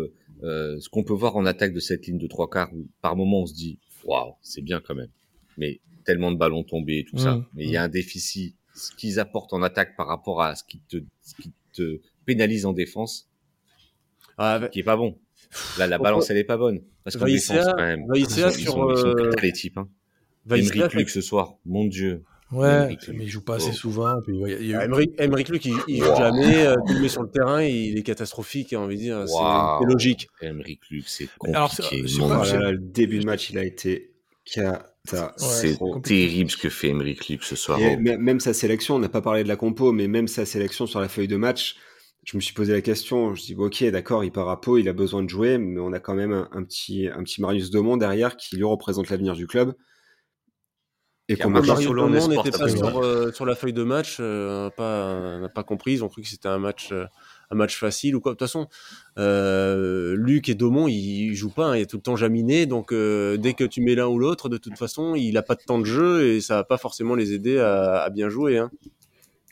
Euh, euh, ce qu'on peut voir en attaque de cette ligne de trois quarts, où par moment on se dit, waouh, c'est bien quand même. Mais tellement de ballons tombés et tout ça. Mm, Mais il y a un déficit. Ce qu'ils apportent en attaque par rapport à ce qui te, ce qui te pénalise en défense, Ah, bah, qui est pas bon. Là, la balance, elle est pas bonne. Parce qu'en défense, quand même. Vaïssa ils sont, ils sur, sont- ils sont euh, pétards, les types. Hein. Vaïssa Emeric fait- Luc ce soir, mon dieu. Ouais, mais il joue pas assez Oh. souvent. Puis, ouais, il y a eu- Ah, Emeric, Emeric Luc, il, il joue Wow. jamais. euh, mets sur le terrain, il est catastrophique. Envie de dire, c'est Wow. c'est logique. Emeric Luc, c'est Alors, c'est- compliqué. mon pas, le début de match, il a été cata. c'est terrible ce que fait Emeric Luc ce soir. Et Oh. même sa sélection, on n'a pas parlé de la compo, mais même sa sélection sur la feuille de match, je me suis posé la question. Je dis bon, ok, d'accord, il part à Pau, il a besoin de jouer, mais on a quand même un, un petit, un petit Marius Domont derrière qui lui représente l'avenir du club. Et qu'on sur le Honest n'était pas sur, euh, sur la feuille de match, euh, on n'a pas, n'a compris, ils ont cru que c'était un match, euh, un match facile ou quoi. De toute façon, euh, Luc et Domont, ils jouent pas, hein, il y a tout le temps Jaminé, donc euh, dès que tu mets l'un ou l'autre, de toute façon, il a pas de temps de jeu et ça va pas forcément les aider à, à bien jouer. Hein.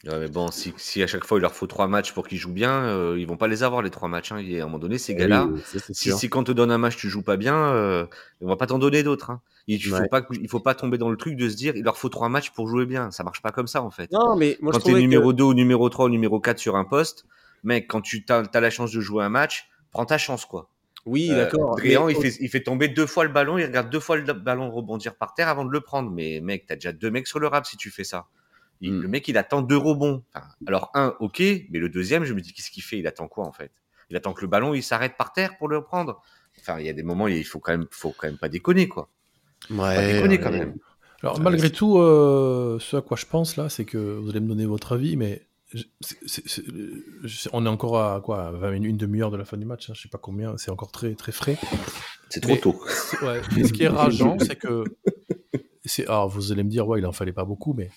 Ouais, mais bon, si, si à chaque fois il leur faut trois matchs pour qu'ils jouent bien, euh, ils vont pas les avoir les trois matchs. Hein. Et à un moment donné, ces gars-là, Oui, ça, c'est si, quand on te donne un match tu joues pas bien, euh, on va pas t'en donner d'autres. Hein. Il Ouais. pas, il faut pas tomber dans le truc de se dire il leur faut trois matchs pour jouer bien. Ça marche pas comme ça en fait. Non, mais moi quand tu es numéro que... 2 ou numéro 3 ou numéro 4 sur un poste, mec, quand tu as, la chance de jouer un match, prends ta chance quoi. Oui, Euh, d'accord. Dréan, mais- il, fait, il fait tomber deux fois le ballon, il regarde deux fois le ballon rebondir par terre avant de le prendre. Mais mec, t'as déjà deux mecs sur le rap si tu fais ça. Il- Mm. Le mec, il attend deux rebonds. Enfin, alors un, ok, mais le deuxième, je me dis qu'est-ce qu'il fait? Il attend quoi en fait? Il attend que le ballon il s'arrête par terre pour le prendre. Enfin, il y a des moments, il faut quand même, faut quand même pas déconner quoi. Pas Ouais, déconner ouais. quand même. Alors, Ouais, malgré tout, euh, ce à quoi je pense là, c'est que vous allez me donner votre avis, mais je- c'est- c'est- c'est- je- on est encore à quoi à 20 minutes, une demi-heure de la fin du match, hein, je sais pas combien, c'est encore très très frais. C'est trop Mais- tôt. C'est- ouais, ce qui est rageant, c'est que c'est alors vous allez me dire ouais, il en fallait pas beaucoup, mais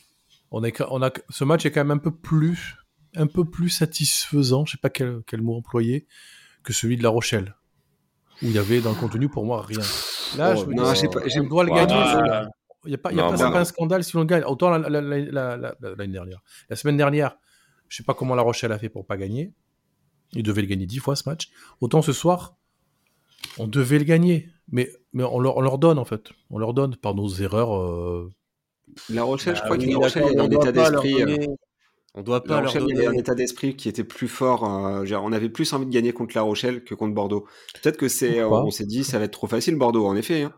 on est, on a ce match est quand même un peu plus un peu plus satisfaisant, je sais pas quel, quel mot employer, que celui de La Rochelle où il y avait dans le contenu pour moi rien. Là, Oh, je me non, dis, j'ai pas- on doit le gagner. celui-là. Il n'y a pas, il y a Non, pas, un scandale si on le gagne. Autant la- la- l'année dernière. La semaine dernière, je sais pas comment La Rochelle a fait pour pas gagner. Ils devaient le gagner dix fois ce match. Autant ce soir, on devait le gagner. Mais, mais on, leur, on leur donne en fait. On leur donne par nos erreurs. euh, La Rochelle, je Ah crois oui, que La Rochelle, un doit état d'esprit. euh, donner- On doit pas La Rochelle, donner. un état d'esprit qui était plus fort. euh, genre, on avait plus envie de gagner contre La Rochelle que contre Bordeaux. Peut-être que c'est, euh, on s'est dit, ça va être trop facile Bordeaux, en effet. hein.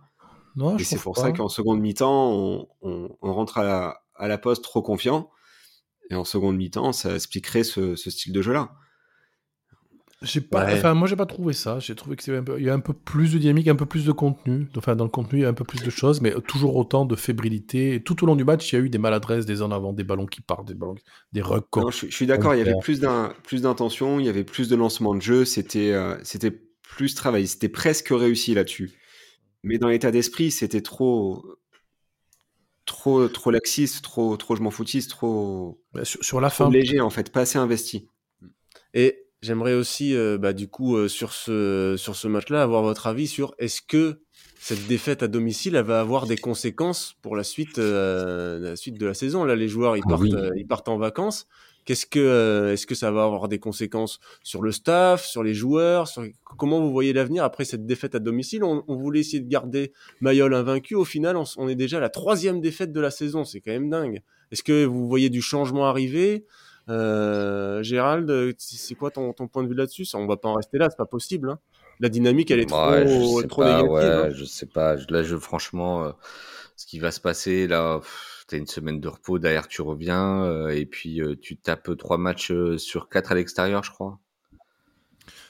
Non, Et je c'est pour pas. ça qu'en seconde mi-temps, on, on- on rentre à la, à la poste trop confiant. Et en seconde mi-temps, ça expliquerait ce, ce style de jeu-là. J'ai pas, Ouais. enfin, moi j'ai pas trouvé ça. J'ai trouvé que c'est un peu, il y a un peu plus de dynamique, un peu plus de contenu. Enfin, dans le contenu, il y a un peu plus de choses, mais toujours autant de fébrilité. Et tout au long du match, il y a eu des maladresses, des en avant, des ballons qui partent, des ballons, des. Non, je, je suis d'accord, il y avait plus d'un plus d'intention, il y avait plus de lancement de jeu, c'était euh, c'était plus travaillé, c'était presque réussi là-dessus. Mais dans l'état d'esprit, c'était trop trop trop laxiste, trop trop je m'en foutiste, trop, Bah, sur, sur la trop fin, léger en fait, pas assez investi. Et j'aimerais aussi, euh, bah, du coup, euh, sur ce, sur ce match-là, avoir votre avis sur est-ce que cette défaite à domicile, elle va avoir des conséquences pour la suite, euh, la suite de la saison? Là, les joueurs, ils Ah partent, oui. euh, ils partent en vacances. Qu'est-ce que, euh, est-ce que ça va avoir des conséquences sur le staff, sur les joueurs, sur comment vous voyez l'avenir après cette défaite à domicile? On, on voulait essayer de garder Mayol invaincu. Au final, on, on est déjà à la troisième défaite de la saison. C'est quand même dingue. Est-ce que vous voyez du changement arriver? Gérald, euh, c'est quoi ton, ton point de vue là-dessus? On va pas en rester là, c'est pas possible. hein. La dynamique, elle est trop, je sais trop pas, négative. ouais, hein. je sais pas. Là, je, franchement, euh, ce qui va se passer, là, pff, t'as une semaine de repos, derrière tu reviens, euh, et puis euh, tu tapes trois matchs euh, sur quatre à l'extérieur, je crois.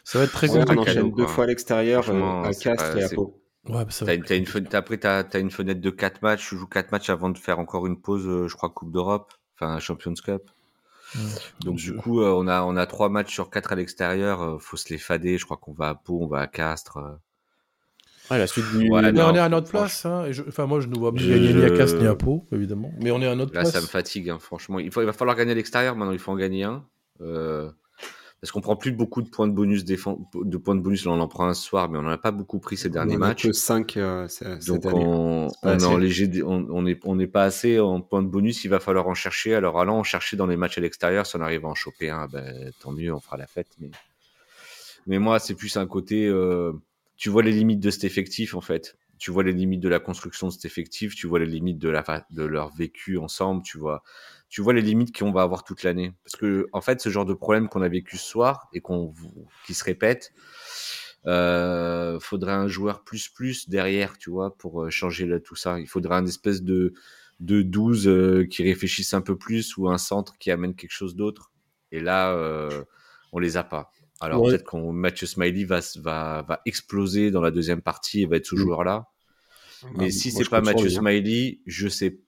ça va être très Ouais, on cadeau, compliqué. enchaîne deux quoi. fois à l'extérieur, Franchement, euh, à Castres et à Pau. Ouais, bah, va T'as être une, compliqué. fenêtre, après, t'as, t'as une fenêtre de quatre matchs, tu joues quatre matchs avant de faire encore une pause, je crois, Coupe d'Europe, enfin Champions Cup. Ouais. Donc Je- du coup, euh, on a on a trois matchs sur quatre à l'extérieur. euh, faut se les fader. Je crois qu'on va à Pau, on va à Castres. euh. Ouais, la suite du. Ouais, Mais non, on est à notre place. Hein, et je- Enfin, moi, je ne vois pas Je- gagner ni à Castres ni à Pau, évidemment. Mais on est à notre Là, place. ça me fatigue, hein, franchement. Il, faut, il va falloir gagner à l'extérieur maintenant. Il faut en gagner un. Euh, parce qu'on prend plus beaucoup de points de bonus défense, de points de bonus. Là, on en prend un soir, mais on n'en a pas beaucoup pris ces derniers on matchs. que 5 euh, Donc on, est en léger, on on est on n'est pas assez en points de bonus. Il va falloir en chercher. Alors allant en chercher dans les matchs à l'extérieur, si on arrive à en choper un, ben, tant mieux, on fera la fête. Mais mais moi, c'est plus un côté. euh, tu vois les limites de cet effectif en fait. Tu vois les limites de la construction de cet effectif. Tu vois les limites de la de leur vécu ensemble. Tu vois tu vois les limites qu'on va avoir toute l'année. Parce que en fait, ce genre de problème qu'on a vécu ce soir et qu'on qui se répète. Euh, faudrait un joueur plus plus derrière, tu vois, pour euh, changer là, tout ça. Il faudrait un espèce de de 12 euh, qui réfléchissent un peu plus ou un centre qui amène quelque chose d'autre. Et là, euh, on les a pas. Alors Ouais. peut-être qu'on Mathieu Smiley va, va va exploser dans la deuxième partie et va être ce Mm. joueur-là. Mais Ah, si c'est pas Mathieu hein. Smiley, je sais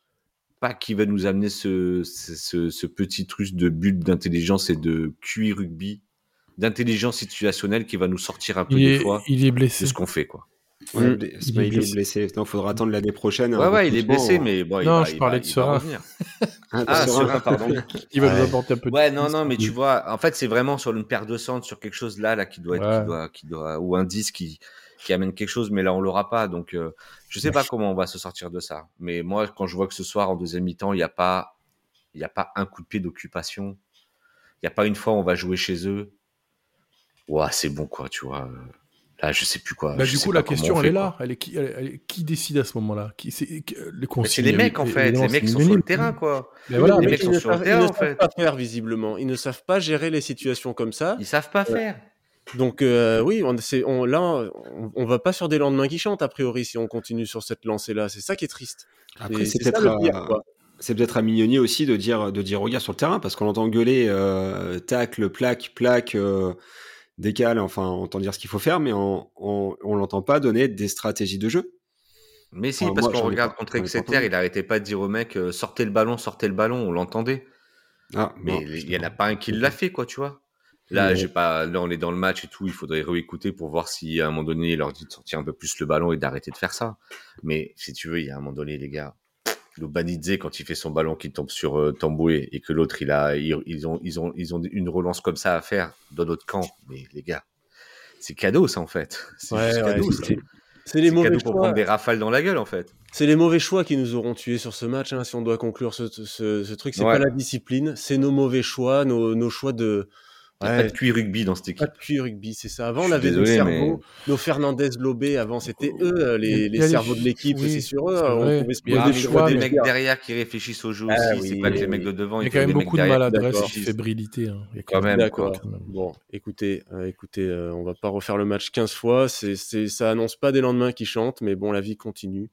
pas qui va nous amener ce, ce, petit truc de but d'intelligence et de QI rugby, d'intelligence situationnelle qui va nous sortir un peu Il des est, fois il est de blessé. ce qu'on fait, quoi. Ouais, Mm. Il est blessé. blessé. Non, faudra attendre l'année prochaine. un Ouais, ouais, il est blessé, euh, mais bon, il Non, va, je il parlais de il revenir. Ah, Ah, pardon. Il va nous apporter un peu de Ouais, non, non, mais tu vois, en fait, c'est vraiment sur une paire de centres, sur quelque chose là, là, qui doit être, Ouais. qui doit, qui doit, ou un 10 qui, qui amène quelque chose, mais là, on l'aura pas. Donc, euh, je sais pas comment on va se sortir de ça. Mais moi, quand je vois que ce soir, en deuxième mi-temps, il n'y a pas, il a pas un coup de pied d'occupation. Il n'y a pas une fois où on va jouer chez eux. Ouah, c'est bon, quoi, tu vois. Là, je sais plus quoi. Bah, du coup, la question, on elle fait, est là. Elle est qui, elle- elle est- qui décide à ce moment-là? Qui, c'est, c'est les mecs, en fait. Les mecs sont sur le terrain, quoi. Mais voilà, les mecs ils sont ne sur le savent, ils terrain, ne en savent fait. pas faire visiblement. Ils ne savent pas gérer les situations comme ça. Ils savent pas faire. Donc euh, oui, on, là, on, on va pas sur des lendemains qui chantent a priori si on continue sur cette lancée-là. C'est ça qui est triste. Après, c'est peut-être c'est peut-être à Mignoni aussi de dire de dire regarde sur le terrain parce qu'on entend gueuler euh, tacle plaque plaque euh, décale enfin on entend dire ce qu'il faut faire mais on on, on l'entend pas donner des stratégies de jeu Mais si, Enfin, parce qu'on regarde pas- contre Exeter, il arrêtait pas de dire au mec sortez le ballon, sortez le ballon, on l'entendait. ah Mais il y en a pas un qui l'a fait, quoi, tu vois. Là, Ouais. j'ai pas, là, on est dans le match et tout, il faudrait réécouter pour voir si à un moment donné, il leur dit de sortir un peu plus le ballon et d'arrêter de faire ça. Mais si tu veux, il y a un moment donné, les gars, le Banidze, quand il fait son ballon qui tombe sur euh, Tamboué et que l'autre, il a, ils, ils ont, ils ont, ils ont une relance comme ça à faire dans notre camp. Mais les gars, c'est cadeau, ça, en fait. C'est Ouais, juste ouais, cadeau, c'est- les mauvais pour prendre des rafales dans la gueule, en fait. C'est les mauvais choix qui nous auront tués sur ce match. hein, si on doit conclure ce, ce, ce truc, c'est Ouais. pas la discipline, c'est nos mauvais choix, nos, nos choix de. Il n'y a Ouais, pas de QI rugby dans cette pas équipe. de QI rugby, c'est ça. Avant, on avait des désolé, cerveaux, nos Fernandez Lobé. Avant, c'était eux euh, les, les cerveaux de l'équipe. oui, c'est sur eux. On pouvait se Il y a poser des choix, des mais- mecs derrière qui réfléchissent au jeu Ah aussi. oui, c'est pas que les oui, mecs de devant. Il y a quand même beaucoup de maladresse et de fébrilité. hein. Il y a Quand même, D'accord. Bon, écoutez, euh, écoutez, euh, on va pas refaire le match 15 fois. C'est, ça annonce pas des lendemains qui chantent, mais bon, la vie continue.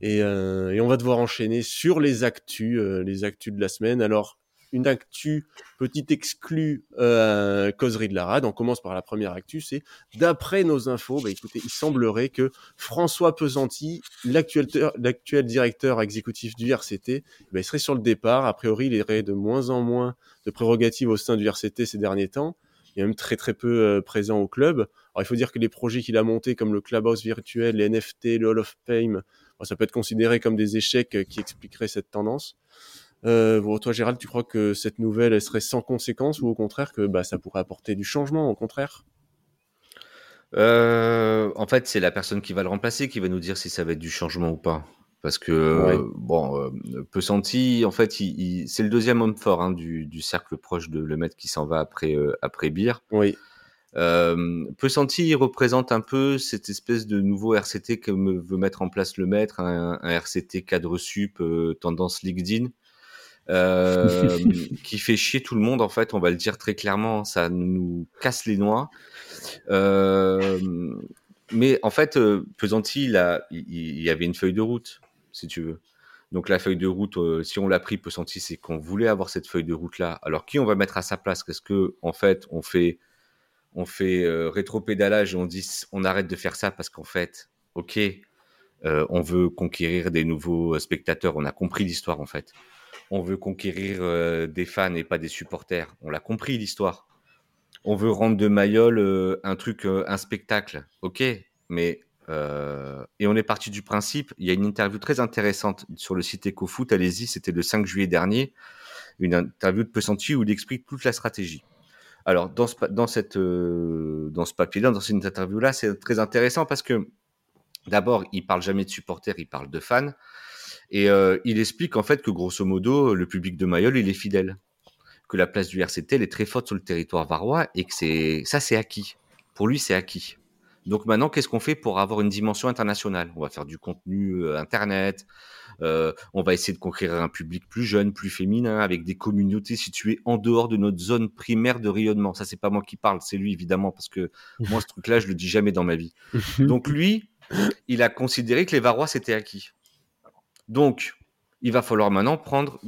Et, euh, et on va devoir enchaîner sur les actus, euh, les actus de la semaine. Alors, une actu, petite exclue euh, causerie de la rade. On commence par la première actu, c'est d'après nos infos, bah, écoutez, il semblerait que François Pesanti, l'actuel directeur exécutif du RCT, bah, il serait sur le départ. A priori, il aurait de moins en moins de prérogatives au sein du RCT ces derniers temps. Il est même très très peu euh, présent au club. Alors il faut dire que les projets qu'il a montés comme le Clubhouse virtuel, les NFT, le Hall of Fame, ça peut être considéré comme des échecs euh, qui expliqueraient cette tendance. Euh, toi, Gérald, tu crois que cette nouvelle elle serait sans conséquence ou au contraire que bah, ça pourrait apporter du changement, au contraire? Euh, En fait, c'est la personne qui va le remplacer qui va nous dire si ça va être du changement ou pas. Parce que, bon, euh, peu senti, en fait, c'est le deuxième homme fort hein, du, du, cercle proche de le maître qui s'en va après, euh, après Beer. Oui. Euh, Pesanti représente un peu cette espèce de nouveau RCT que veut mettre en place le maître, un, un RCT cadre sup, euh, tendance LinkedIn, euh, qui fait chier tout le monde en fait. On va le dire très clairement, ça nous casse les noix. Euh, mais en fait, euh, Pesanti, il, a, il, y avait une feuille de route, si tu veux. Donc la feuille de route, euh, si on l'a pris, Pesanti, c'est qu'on voulait avoir cette feuille de route là. Alors qui on va mettre à sa place? Est-ce que en fait, on fait on fait euh, rétro-pédalage et on dit on arrête de faire ça parce qu'en fait, ok, euh, on veut conquérir des nouveaux spectateurs, on a compris l'histoire en fait. On veut conquérir euh, des fans et pas des supporters, on l'a compris l'histoire. On veut rendre de Mayol euh, un truc, euh, un spectacle, ok, mais et on est parti du principe. Il y a une interview très intéressante sur le site EcoFoot. Allez-y, c'était le 5 juillet dernier, une interview de Pessanti où il explique toute la stratégie. Alors, dans ce, cette, dans papier-là, dans cette interview-là, c'est très intéressant parce que d'abord, il parle jamais de supporters, il parle de fans. Et euh, il explique en fait que grosso modo, le public de Mayol, il est fidèle. Que la place du RCT, elle est très forte sur le territoire varois et que c'est ça, c'est acquis. Pour lui, c'est acquis. Donc maintenant, qu'est-ce qu'on fait pour avoir une dimension internationale? On va faire du contenu euh, internet, euh, on va essayer de conquérir un public plus jeune, plus féminin, avec des communautés situées en dehors de notre zone primaire de rayonnement. Ça, c'est pas moi qui parle, c'est lui évidemment, parce que moi, ce truc-là, je le dis jamais dans ma vie. Donc lui, il a considéré que les Varois c'était acquis. Donc, il va falloir maintenant prendre,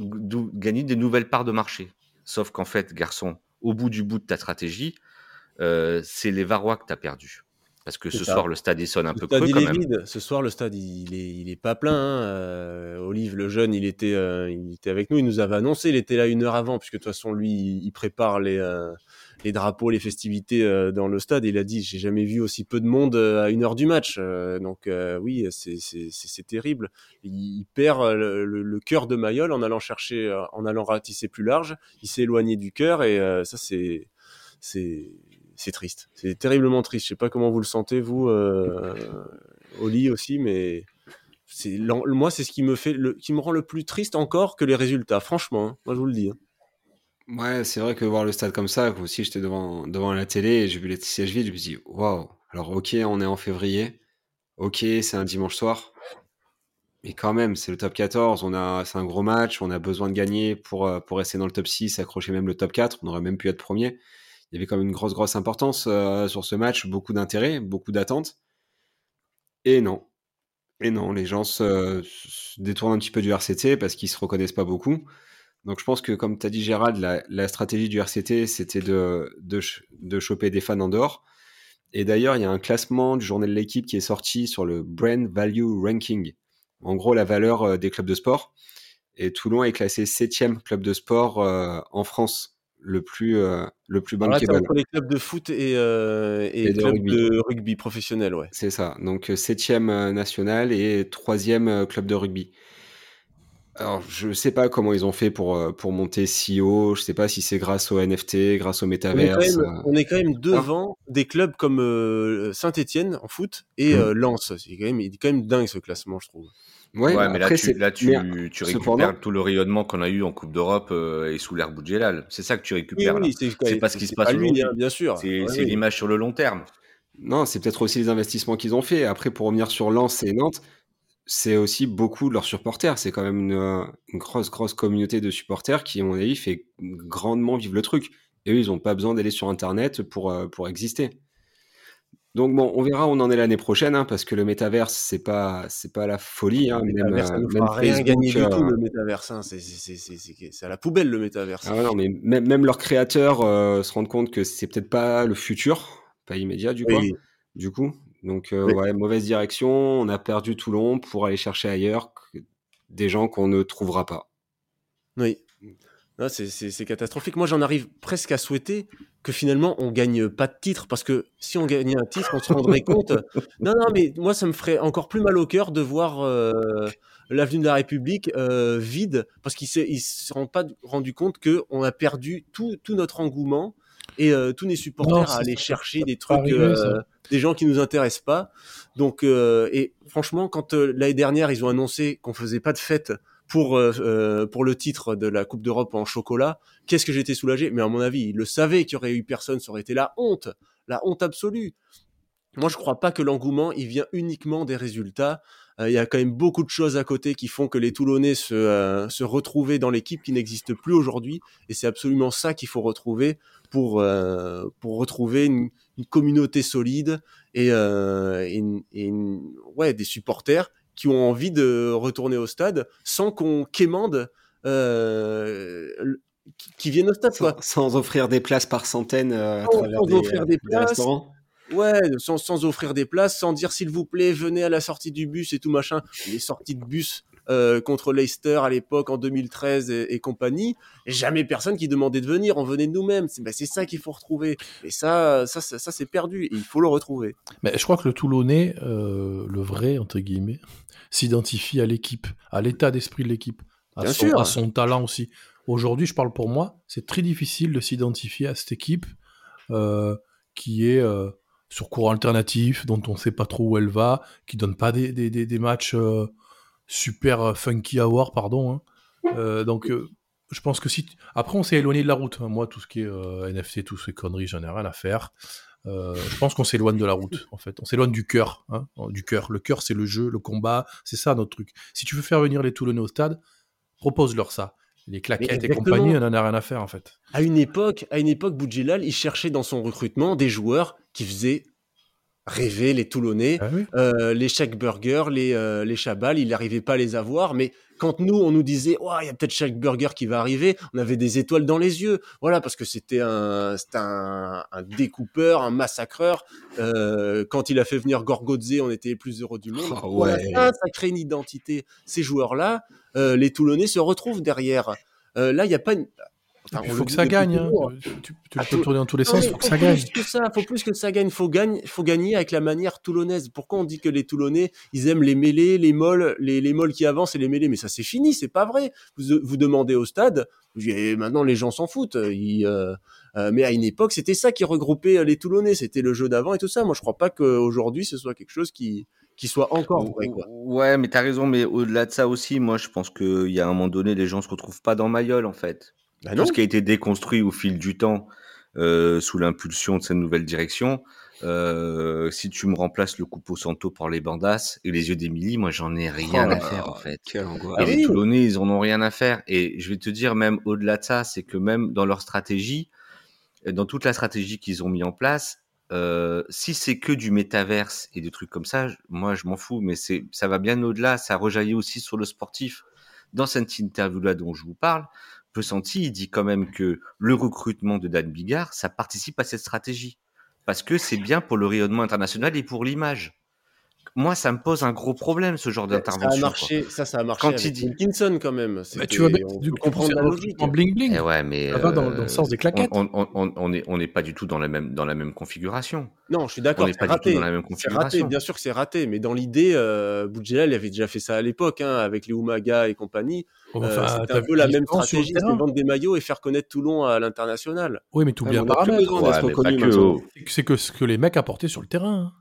gagner des nouvelles parts de marché. Sauf qu'en fait, garçon, au bout du bout de ta stratégie, euh, c'est les Varois que tu as perdu. Parce que ce soir, le stade, il sonne un peu creux quand même. Vide. Ce soir, le stade, il est, il est pas plein. Hein. Euh, Olive, le jeune, il était, euh, il était avec nous. Il nous avait annoncé. Il était là une heure avant, puisque de toute façon, lui, il prépare les, les drapeaux, les festivités euh, dans le stade. Et il a dit, j'ai jamais vu aussi peu de monde euh, à une heure du match. Euh, donc oui, c'est terrible. Il, perd le, cœur de Mayol en allant chercher, en allant ratisser plus large. Il s'est éloigné du cœur et ça, c'est c'est triste. C'est terriblement triste. Je sais pas comment vous le sentez, vous, euh, Oli aussi, mais moi, c'est ce qui me fait, qui me rend le plus triste encore que les résultats. Franchement, hein. moi je vous le dis. Hein. Ouais, c'est vrai que voir le stade comme ça, aussi j'étais devant, devant la télé et j'ai vu les sièges vides, je me dit, waouh, alors ok, on est en février, ok, c'est un dimanche soir, mais quand même, c'est le top 14, on a, c'est un gros match, on a besoin de gagner pour, euh, pour rester dans le top 6, accrocher même le top 4, on aurait même pu être premier il y avait quand même une grosse, grosse importance euh, sur ce match, beaucoup d'intérêt, beaucoup d'attentes. Et non. Et non, les gens se, détournent un petit peu du RCT parce qu'ils se reconnaissent pas beaucoup. Donc je pense que, comme tu as dit Gérald, la, la, stratégie du RCT, c'était de, de, de, choper des fans en dehors. Et d'ailleurs, il y a un classement du journal de l'équipe qui est sorti sur le Brand Value Ranking. En gros, la valeur euh, des clubs de sport. Et Toulon est classé septième club de sport euh, en France le plus euh, le plus bankable. entre les clubs de foot et, euh, et, et de, rugby. de rugby professionnel, ouais. C'est ça. Donc septième national et troisième club de rugby. Alors je sais pas comment ils ont fait pour pour monter si haut. Je sais pas si c'est grâce au NFT, grâce au métaverse. On est quand même, devant ah. des clubs comme euh, Saint-Étienne en foot et mmh. Lens. C'est quand même, il est quand même dingue ce classement, je trouve. Ouais, ouais mais là, tu, là, tu, mais, tu récupères cependant... tout le rayonnement qu'on a eu en Coupe d'Europe euh, et sous l'ère Boudjelal. C'est ça que tu récupères. Oui, oui, c'est pas ce qui se passe aujourd'hui. Hein, bien sûr. C'est ouais, l'image sur le long terme. Non, c'est peut-être aussi les investissements qu'ils ont fait. Après, pour revenir sur Lens et Nantes, c'est aussi beaucoup de leurs supporters. C'est quand même une, une, grosse, grosse communauté de supporters qui, à mon avis, fait grandement vivre le truc. Et eux, ils n'ont pas besoin d'aller sur Internet pour, euh, pour exister. Donc bon, on verra où on en est l'année prochaine, hein, parce que le métaverse, c'est pas, c'est pas la folie. Hein, Le même, métaverse, ça euh, fera rien Facebook, gagner du euh, tout, le métaverse. hein. C'est- à la poubelle, le métaverse. ah non, mais même, même leurs créateurs euh, se rendent compte que c'est peut-être pas le futur, pas immédiat du coup. Du coup, donc euh, Oui. ouais, mauvaise direction. On a perdu Toulon pour aller chercher ailleurs des gens qu'on ne trouvera pas. Oui. Non, c'est- catastrophique. Moi, j'en arrive presque à souhaiter que finalement, on gagne pas de titre. Parce que si on gagnait un titre, on se rendrait compte. Non, non, mais moi, ça me ferait encore plus mal au cœur de voir euh, l'avenue de la République euh, vide. Parce qu'ils ne se rendent pas rendu compte qu'on a perdu tout, tout notre engouement et euh, tous les supporters Non, à aller ça- chercher des trucs, euh, des gens qui nous intéressent pas. Donc, euh, et franchement, quand euh, l'année dernière, ils ont annoncé qu'on faisait pas de fête pour, pour le titre de la Coupe d'Europe en chocolat, qu'est-ce que j'étais soulagé? Mais à mon avis, ils le savaient qu'il y aurait eu personne, ça aurait été la honte, la honte absolue. Moi, je crois pas que l'engouement, il vient uniquement des résultats. Il y a quand même beaucoup de choses à côté qui font que les Toulonnais se, euh, se retrouvaient dans l'équipe qui n'existe plus aujourd'hui. Et c'est absolument ça qu'il faut retrouver pour, euh, pour retrouver une, une communauté solide et, euh, et une- et une- ouais, des supporters qui ont envie de retourner au stade sans qu'on quémande euh, qui, viennent au stade. Quoi. Sans, offrir des places par centaines euh, à Sans- travers sans des, offrir des des places. restaurants. Ouais, sans, sans offrir des places, sans dire s'il vous plaît, venez à la sortie du bus et tout machin. Les sorties de bus euh, contre Leicester à l'époque en 2013 et, et compagnie, jamais personne qui demandait de venir, on venait de nous-mêmes. C'est ben, c'est ça qu'il faut retrouver. Et ça, ça, ça, ça, c'est perdu et il faut le retrouver. Mais je crois que le Toulonnais, euh, le vrai, entre guillemets, s'identifie à l'équipe, à l'état d'esprit de l'équipe, à, son- sûr. à son talent aussi. Aujourd'hui, je parle pour moi, c'est très difficile de s'identifier à cette équipe euh, qui est euh, sur courant alternatif, dont on ne sait pas trop où elle va, qui donne pas des, des, des, des matchs euh, super funky à voir, pardon. hein. Euh, donc, euh, je pense que si... t- Après, on s'est éloigné de la route. hein. Moi, tout ce qui est euh, NFT, toutes ces conneries, j'en ai rien à faire. Euh, je pense qu'on s'éloigne de la route, en fait. On s'éloigne du cœur, hein, du cœur. Le cœur, c'est le jeu, le combat, c'est ça notre truc. Si tu veux faire venir les Toulonnais au stade, propose-leur ça. Les claquettes et compagnie, on en a rien à faire, en fait. À une époque, à une époque, Boudjelal, il cherchait dans son recrutement des joueurs qui faisaient rêver les Toulonnais. Ah oui. Euh, les Shaq Burger, les, euh, les Chabal, il n'arrivait pas à les avoir. Mais quand nous, on nous disait, oh, il y a peut-être Shaq Burger qui va arriver, on avait des étoiles dans les yeux. Voilà, parce que c'était un, un, un découpeur, un massacreur. Euh, quand il a fait venir Gorgodze, on était les plus heureux du monde. Ouais. ça, ça crée une identité. Ces joueurs-là, euh, les Toulonnais se retrouvent derrière. Là, il n'y a pas une. Enfin, Il faut que ça gagne. hein. Tu, tu- tu Ah, peux faut- tourner dans tous les sens, il faut que ça gagne. Plus que ça, faut plus que ça gagne. Faut gagne, faut gagner avec la manière toulonnaise. Pourquoi on dit que les Toulonnais, ils aiment les mêlées, les molles, les, les molles qui avancent et les mêlées? Mais ça, c'est fini, c'est pas vrai. Vous, vous demandez au stade, et maintenant les gens s'en foutent. Ils, euh, euh, mais à une époque, c'était ça qui regroupait euh, les Toulonnais. C'était le jeu d'avant et tout ça. Moi, je crois pas qu'aujourd'hui, ce soit quelque chose qui, qui soit encore vrai. Quoi. Ouais, mais t'as raison, mais au-delà de ça aussi, moi je pense qu'il y a un moment donné, les gens se retrouvent pas dans Mayol en fait. Bah Tout ce qui a été déconstruit au fil du temps euh, sous l'impulsion de cette nouvelle direction, euh, si tu me remplaces le Coupo Santo par les Bandas et les yeux d'Emilie, moi j'en ai rien Oh à faire en fait. Quelle angoisse. Ah Et les. Toulonnais, ils en ont rien à faire. Et je vais te dire, même au-delà de ça, c'est que même dans leur stratégie, dans toute la stratégie qu'ils ont mis en place, euh, si c'est que du métaverse et des trucs comme ça, moi je m'en fous, mais c'est ça va bien au-delà, ça rejaillit aussi sur le sportif. Dans cette interview-là dont je vous parle, Pesanti, il dit quand même que le recrutement de Dan Bigard, ça participe à cette stratégie. Parce que c'est bien pour le rayonnement international et pour l'image. Moi, ça me pose un gros problème, ce genre Ça a d'intervention. quoi. marché, ça, ça a marché Quand avec il dit- Wilkinson quand même. Bah, tu vois bien, on du comprendre la logique. recrutement bling bling. Eh ouais, mais Ça va dans- euh, dans le sens des claquettes. On, on, on, on est, on n'est pas du tout dans la même, dans la même configuration. Non, je suis d'accord, On n'est c'est pas du tout raté. dans la même C'est raté, configuration. bien sûr que c'est raté, mais dans l'idée, euh, Boudjelal il avait déjà fait ça à l'époque, hein, avec les Umaga et compagnie. Bon, Euh, enfin, c'était t'as un peu la même stratégie, c'était vendre des maillots et faire connaître Toulon à l'international. Oui, mais on a plus paramètre. oh. C'est que ce que les mecs apportaient sur le terrain.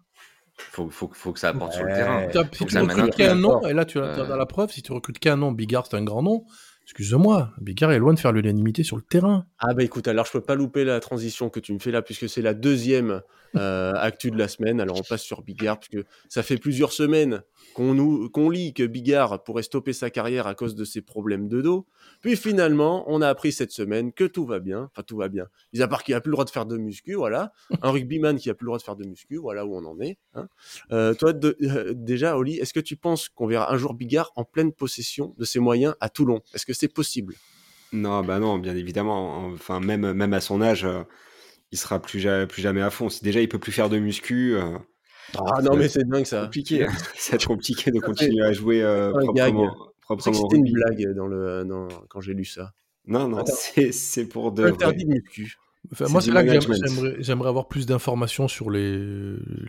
Faut, faut, faut que ça apporte sur le terrain. Faut Si que tu recrutes qu'un nom, et là tu as Euh. la preuve, si tu recrutes qu'un nom, Bigard c'est un grand nom, excuse-moi, Bigard est loin de faire l'unanimité sur le terrain. Ah bah écoute, alors je peux pas louper la transition que tu me fais là, puisque c'est la deuxième Euh, actu de la semaine. Alors on passe sur Bigard parce que ça fait plusieurs semaines qu'on lit que Bigard pourrait stopper sa carrière à cause de ses problèmes de dos. Puis finalement, on a appris cette semaine que tout va bien. Enfin tout va bien. Mis à part qu'il a plus le droit de faire de muscu, voilà. Un rugbyman qui a plus le droit de faire de muscu, voilà où on en est. Hein. Euh, toi euh, déjà, Oli, est-ce que tu penses qu'on verra un jour Bigard en pleine possession de ses moyens à Toulon? C'est possible Non, bah non, bien évidemment. Enfin même même à son âge il sera plus, plus jamais à fond. Si déjà il peut plus faire de muscu. Euh, ah non, mais c'est dingue ça. Compliqué. c'est compliqué de continuer à jouer euh, proprement. proprement C'était une blague dans le, dans, quand j'ai lu ça. Non, non, c'est pour de. Interdit de muscu. moi, c'est là que j'aimerais avoir plus d'informations sur les,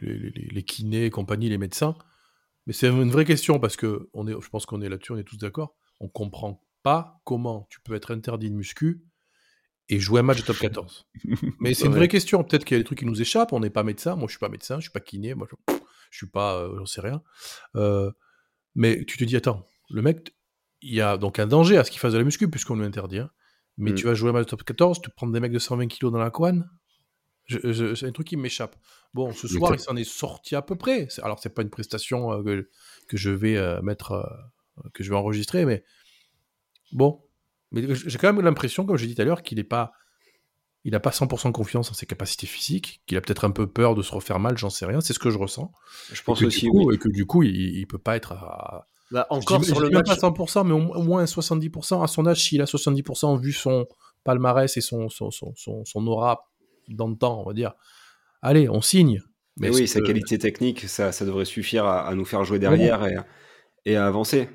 les, les, kinés et compagnie, les médecins. Mais c'est une vraie question parce que on est, je pense qu'on est là-dessus, on est tous d'accord. On comprend pas comment tu peux être interdit de muscu et jouer un match de top 14 Mais c'est une vraie question. Peut-être qu'il y a des trucs qui nous échappent. On n'est pas médecin. Moi, je suis pas médecin. Je suis pas kiné. Moi, je, je suis pas. Euh, j'en sais rien. Euh, mais tu te dis, attends, le mec, il y a donc un danger à ce qu'il fasse de la muscu puisqu'on lui interdit. Hein. Mais mm. tu vas jouer un match de top 14, tu prends des mecs de 120 kg dans la couane. C'est un truc qui m'échappe. Bon, ce soir, il s'en est sorti à peu près. Alors, c'est pas une prestation euh, que, que, je vais mettre, que je vais enregistrer, mais bon, mais j'ai quand même l'impression, comme j'ai dit tout à l'heure, qu'il n'est pas. Il n'a pas 100% confiance en ses capacités physiques, qu'il a peut-être un peu peur de se refaire mal, j'en sais rien, c'est ce que je ressens. Je pense aussi, oui. Et que du coup, il, ne peut pas être à. Bah, encore sur le match. pas 100%, mais au moins 70%. À son âge, s'il a 70% vu son palmarès et son, son, son, son, aura dans le temps, on va dire, allez, on signe. Mais, oui, sa qualité technique, ça, ça devrait suffire à, nous faire jouer derrière et, et, à avancer.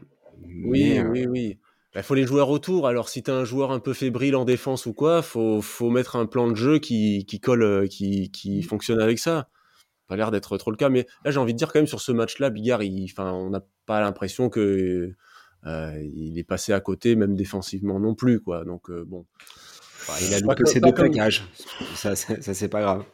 Oui, euh, oui, oui. Il bah, faut les joueurs autour. Alors, si tu as un joueur un peu fébrile en défense ou quoi, faut, faut mettre un plan de jeu qui, qui colle, euh, qui, qui fonctionne avec ça. Pas l'air d'être trop le cas. Mais là, j'ai envie de dire quand même sur ce match-là, Bigard, enfin, on n'a pas l'impression que euh, il est passé à côté, même défensivement non plus, quoi. Donc, euh, bon. il a lu que c'est deux plaquages. Ça, ça c'est pas grave.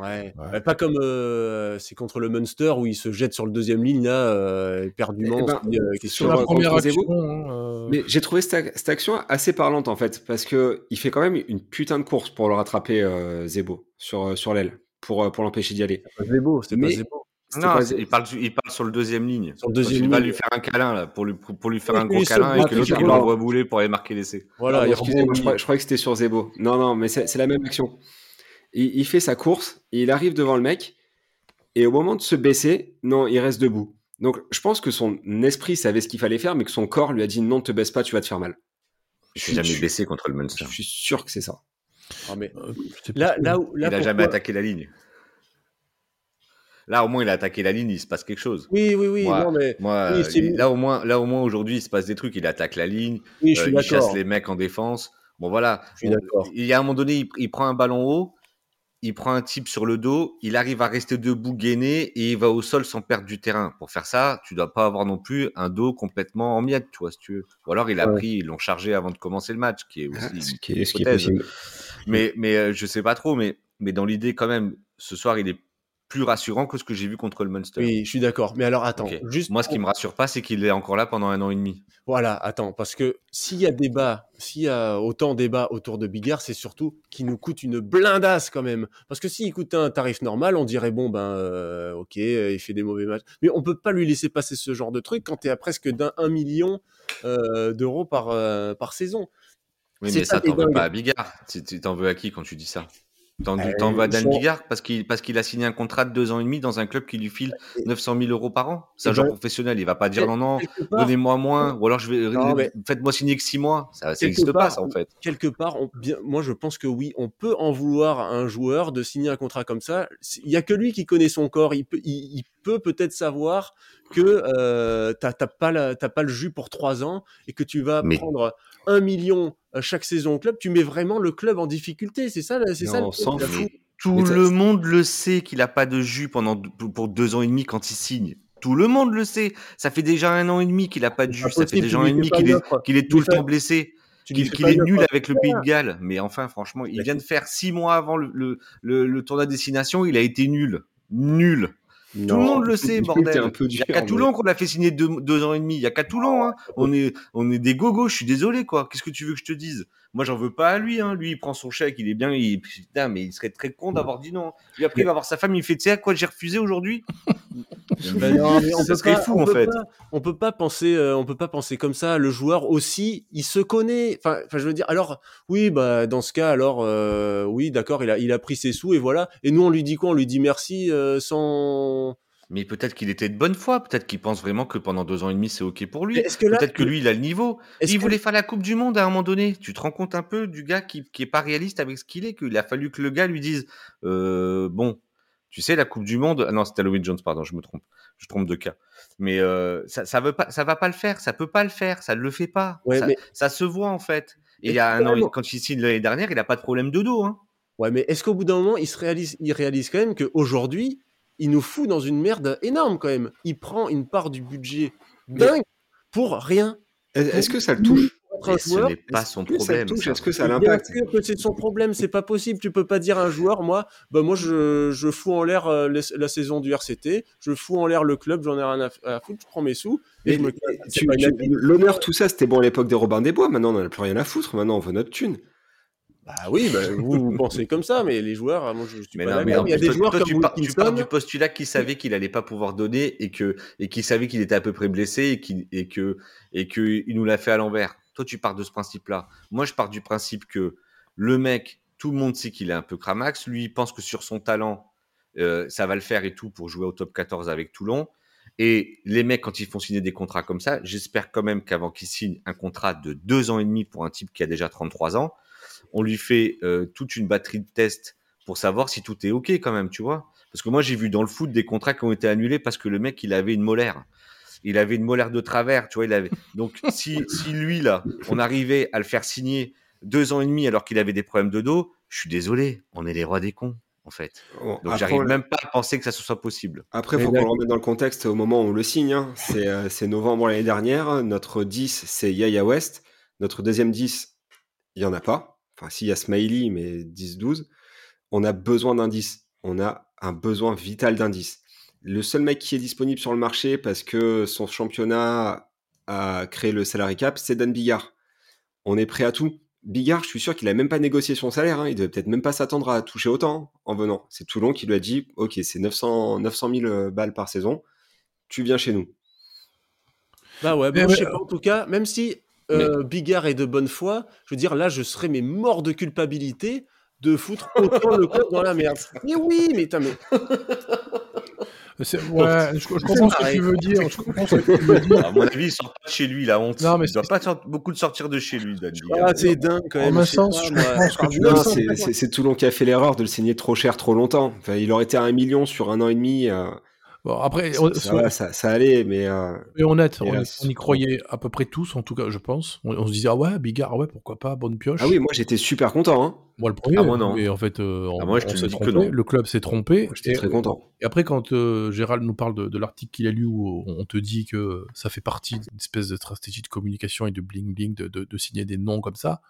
Ouais. pas comme euh, c'est contre le Munster où il se jette sur le deuxième ligne là, euh, éperdument. Eh ben, euh, sur la première action. Hein, Mais j'ai trouvé cette, action assez parlante en fait parce que il fait quand même une putain de course pour le rattraper Zebo sur sur l'aile pour pour l'empêcher d'y aller. Zebo, c'était pas Zebo. Non, il parle, il parle sur le deuxième ligne. Sur le deuxième il va lui faire un câlin là, pour lui, pour lui faire un gros câlin et que l'autre il l'envoie bouler pour aller marquer l'essai. Voilà, je, crois, je croyais que c'était sur Zebo. Non, non, mais c'est la même action il, fait sa course, il arrive devant le mec, et au moment de se baisser, non, il reste debout. Donc je pense que son esprit savait ce qu'il fallait faire, mais que son corps lui a dit non, te baisse pas, tu vas te faire mal. Je suis jamais baissé contre le Munster. Je suis sûr que c'est ça. Ah, mais, euh, là, là, où, il n'a jamais attaqué la ligne. Là, au moins, il a attaqué la ligne, il se passe quelque chose. Oui, oui, oui. Moi, mais... là, au moins, là, au moins aujourd'hui, il se passe des trucs. Il attaque la ligne, euh, il chasse les mecs en défense. Bon, voilà. il y a un moment donné, il prend un ballon haut il prend un type sur le dos, il arrive à rester debout gainé et il va au sol sans perdre du terrain. Pour faire ça, tu dois pas avoir non plus un dos complètement en miettes, tu vois, si tu veux. Ou alors il a pris, ils l'ont chargé avant de commencer le match, qui est aussi ah, ce, qui est, ce qui est possible. Mais mais euh, je sais pas trop, mais mais dans l'idée quand même, ce soir il est plus rassurant que ce que j'ai vu contre le Munster. Oui, je suis d'accord. Mais alors attends, juste moi ce qui me rassure pas, c'est qu'il est encore là pendant un an et demi. Voilà, attends, parce que s'il y a débat, s'il y a autant de débat autour de Bigard, c'est surtout qu'il nous coûte une blindasse quand même. Parce que s'il coûtait un tarif normal, on dirait bon ben euh, ok, il fait des mauvais matchs, mais on peut pas lui laisser passer ce genre de truc quand tu es à presque d'un 1 million euh, d'euros par euh, par saison. Oui, mais ça, t'en veux pas à Bigard. Tu t'en veux à qui quand tu dis ça? T'en euh, vas Dan Bigard parce qu'il parce qu'il a signé un contrat de deux ans et demi dans un club qui lui file 900 000 euros par an. C'est un joueur professionnel, il va pas dire non non, donnez-moi moins ou alors je vais faites-moi signer que six mois. Ça n'existe pas ça en fait. Quelque part, bien, moi je pense que oui, on peut en vouloir à un joueur de signer un contrat comme ça. Il y a que lui qui connaît son corps. Il peut il, peut peut-être savoir que euh, t'as pas t'as pas le jus pour trois ans et que tu vas prendre un million chaque saison au club, tu mets vraiment le club en difficulté. C'est ça, c'est ça. Tout le monde le sait qu'il a pas de jus pendant pour deux ans et demi quand il signe. Tout le monde le sait. Ça fait déjà un an et demi qu'il a pas de jus. Ça fait déjà un an et demi qu'il est, qu'il est tout le temps blessé. Qu'il est nul avec le Pays de Galles. Mais enfin, franchement, il vient de faire six mois avant le, le, le, tournoi destination. Il a été nul. Nul. Tout le monde le sait, bordel. Un peu Il y a qu'à Toulon qu'on l'a fait signer deux, deux, ans et demi. Il y a qu'à Toulon. Hein. On, est, on est des gogos. Je suis désolé, quoi. Qu'est-ce que tu veux que je te dise? Moi, j'en veux pas à lui. Hein. Lui, il prend son chèque. Il est bien. Il... Putain, mais il serait très con d'avoir dit non. Puis après, il va voir sa femme. Il fait Tu sais à quoi j'ai refusé aujourd'hui? Ben non, on peut pas, fou, en fait. Pas, on peut pas penser, euh, on peut pas penser comme ça. Le joueur aussi, il se connaît. Enfin, enfin, je veux dire. Alors, oui, bah, dans ce cas, alors, euh, oui, d'accord, il a, il a pris ses sous et voilà. Et nous, on lui dit quoi? On lui dit merci euh, sans mais peut-être qu'il était de bonne foi, peut-être qu'il pense vraiment que pendant deux ans et demi c'est ok pour lui. Peut-être que lui il a le niveau. Il voulait faire la Coupe du Monde à un moment donné. Tu te rends compte un peu du gars qui, qui est pas réaliste avec ce qu'il est, qu'il a fallu que le gars lui dise euh, bon, tu sais la Coupe du Monde. Ah non, c'était Halloween Jones, pardon, je me trompe, je trompe de cas. Mais euh, ça, ça veut pas, ça va pas le faire, ça peut pas le faire, ça ne le fait pas. ça, mais... ça, se voit en fait. Et il y a un an, quand il signe l'année dernière, il a pas de problème de dos. Hein. Ouais, mais est-ce qu'au bout d'un moment, il se réalise, il réalise quand même qu'aujourd'hui, il nous fout dans une merde énorme quand même. Il prend une part du budget dingue pour rien. Est-ce que ça le touche ce n'est pas son problème. Est-ce que ça l'impacte Bien sûr que c'est son problème, c'est pas possible. Tu peux pas dire à un joueur, moi, bah moi je, je fous en l'air euh, la saison du RCT, je fous en l'air le club, j'en ai rien à, foutre, je prends mes sous et, L'honneur, tout ça, c'était bon à l'époque des Robins des Bois. Maintenant, on n'en a plus rien à foutre. Maintenant, on veut notre thune. Bah oui, bah, vous, pensez comme ça, mais les joueurs, moi je, suis mais pas d'accord. Il y a des joueurs toi, comme tu, pars, tu pars du postulat qu'il savait qu'il allait pas pouvoir donner et que et qu'il savait qu'il était à peu près blessé et qu'il et que et que il nous l'a fait à l'envers. Toi, tu pars de ce principe-là. Moi, je pars du principe que le mec, tout le monde sait qu'il est un peu cramax. Lui, il pense que sur son talent, euh, ça va le faire et tout pour jouer au top 14 avec Toulon. Et les mecs, quand ils font signer des contrats comme ça, j'espère quand même qu'avant qu'ils signent un contrat de deux ans et demi pour un type qui a déjà 33 ans, on lui fait euh, toute une batterie de tests pour savoir si tout est OK quand même, tu vois. Parce que moi, j'ai vu dans le foot des contrats qui ont été annulés parce que le mec, il avait une molaire. Il avait une molaire de travers, tu vois. Il avait... Donc, si, si lui, là, on arrivait à le faire signer deux ans et demi alors qu'il avait des problèmes de dos, je suis désolé, on est les rois des cons en fait. Donc j'arrive même pas à penser que ça soit possible. Après, il faut qu'on le remette dans le contexte au moment où on le signe. Hein. Euh, c'est novembre l'année dernière. Notre 10, c'est Yaya West. Notre deuxième 10, il n'y en a pas enfin s'il y a Smiley, mais 10-12, on a besoin d'indices. On a un besoin vital d'indices. Le seul mec qui est disponible sur le marché parce que son championnat a créé le salary cap, c'est Dan Bigard. On est prêt à tout. Bigard, je suis sûr qu'il a même pas négocié son salaire. Hein. Il devait peut-être même pas s'attendre à toucher autant en venant. C'est Toulon qui lui a dit Ok, c'est 900, 900 000 balles par saison. Tu viens chez nous. Bah ouais, bon, je sais pas, en tout cas, même si euh, Bigard est de bonne foi, je veux dire, là, je serais mes morts de culpabilité de foutre autant le corps dans la merde. Mais oui, mais t'as mais... Ouais, je, comprends ce que tu veux dire. Je comprends ce que tu veux dire. À mon avis, il sort pas de chez lui, la honte. Non, mais il doit pas beaucoup de sortir de chez lui, Dan Ah, c'est dingue quand même. En sens, je comprends que tu C'est Toulon qui a fait l'erreur de le signer trop cher, trop longtemps. Enfin, il aurait été à un million sur un an et demi. Euh... Bon, après, ça, ça, allait, mais. Euh, honnête, on, y croyait à peu près tous, en tout cas, je pense. On, se disait, ah ouais, Bigard, ouais, pourquoi pas, bonne pioche. Ah oui, moi j'étais super content. Hein. Moi le premier, ah, moi, non. Et en fait, euh, ah, moi, je te dis que non. le club s'est trompé. J'étais très content. Et après, quand euh, Gérald nous parle de, l'article qu'il a lu où on te dit que ça fait partie d'une espèce de stratégie de communication et de bling-bling de, de, signer des noms comme ça,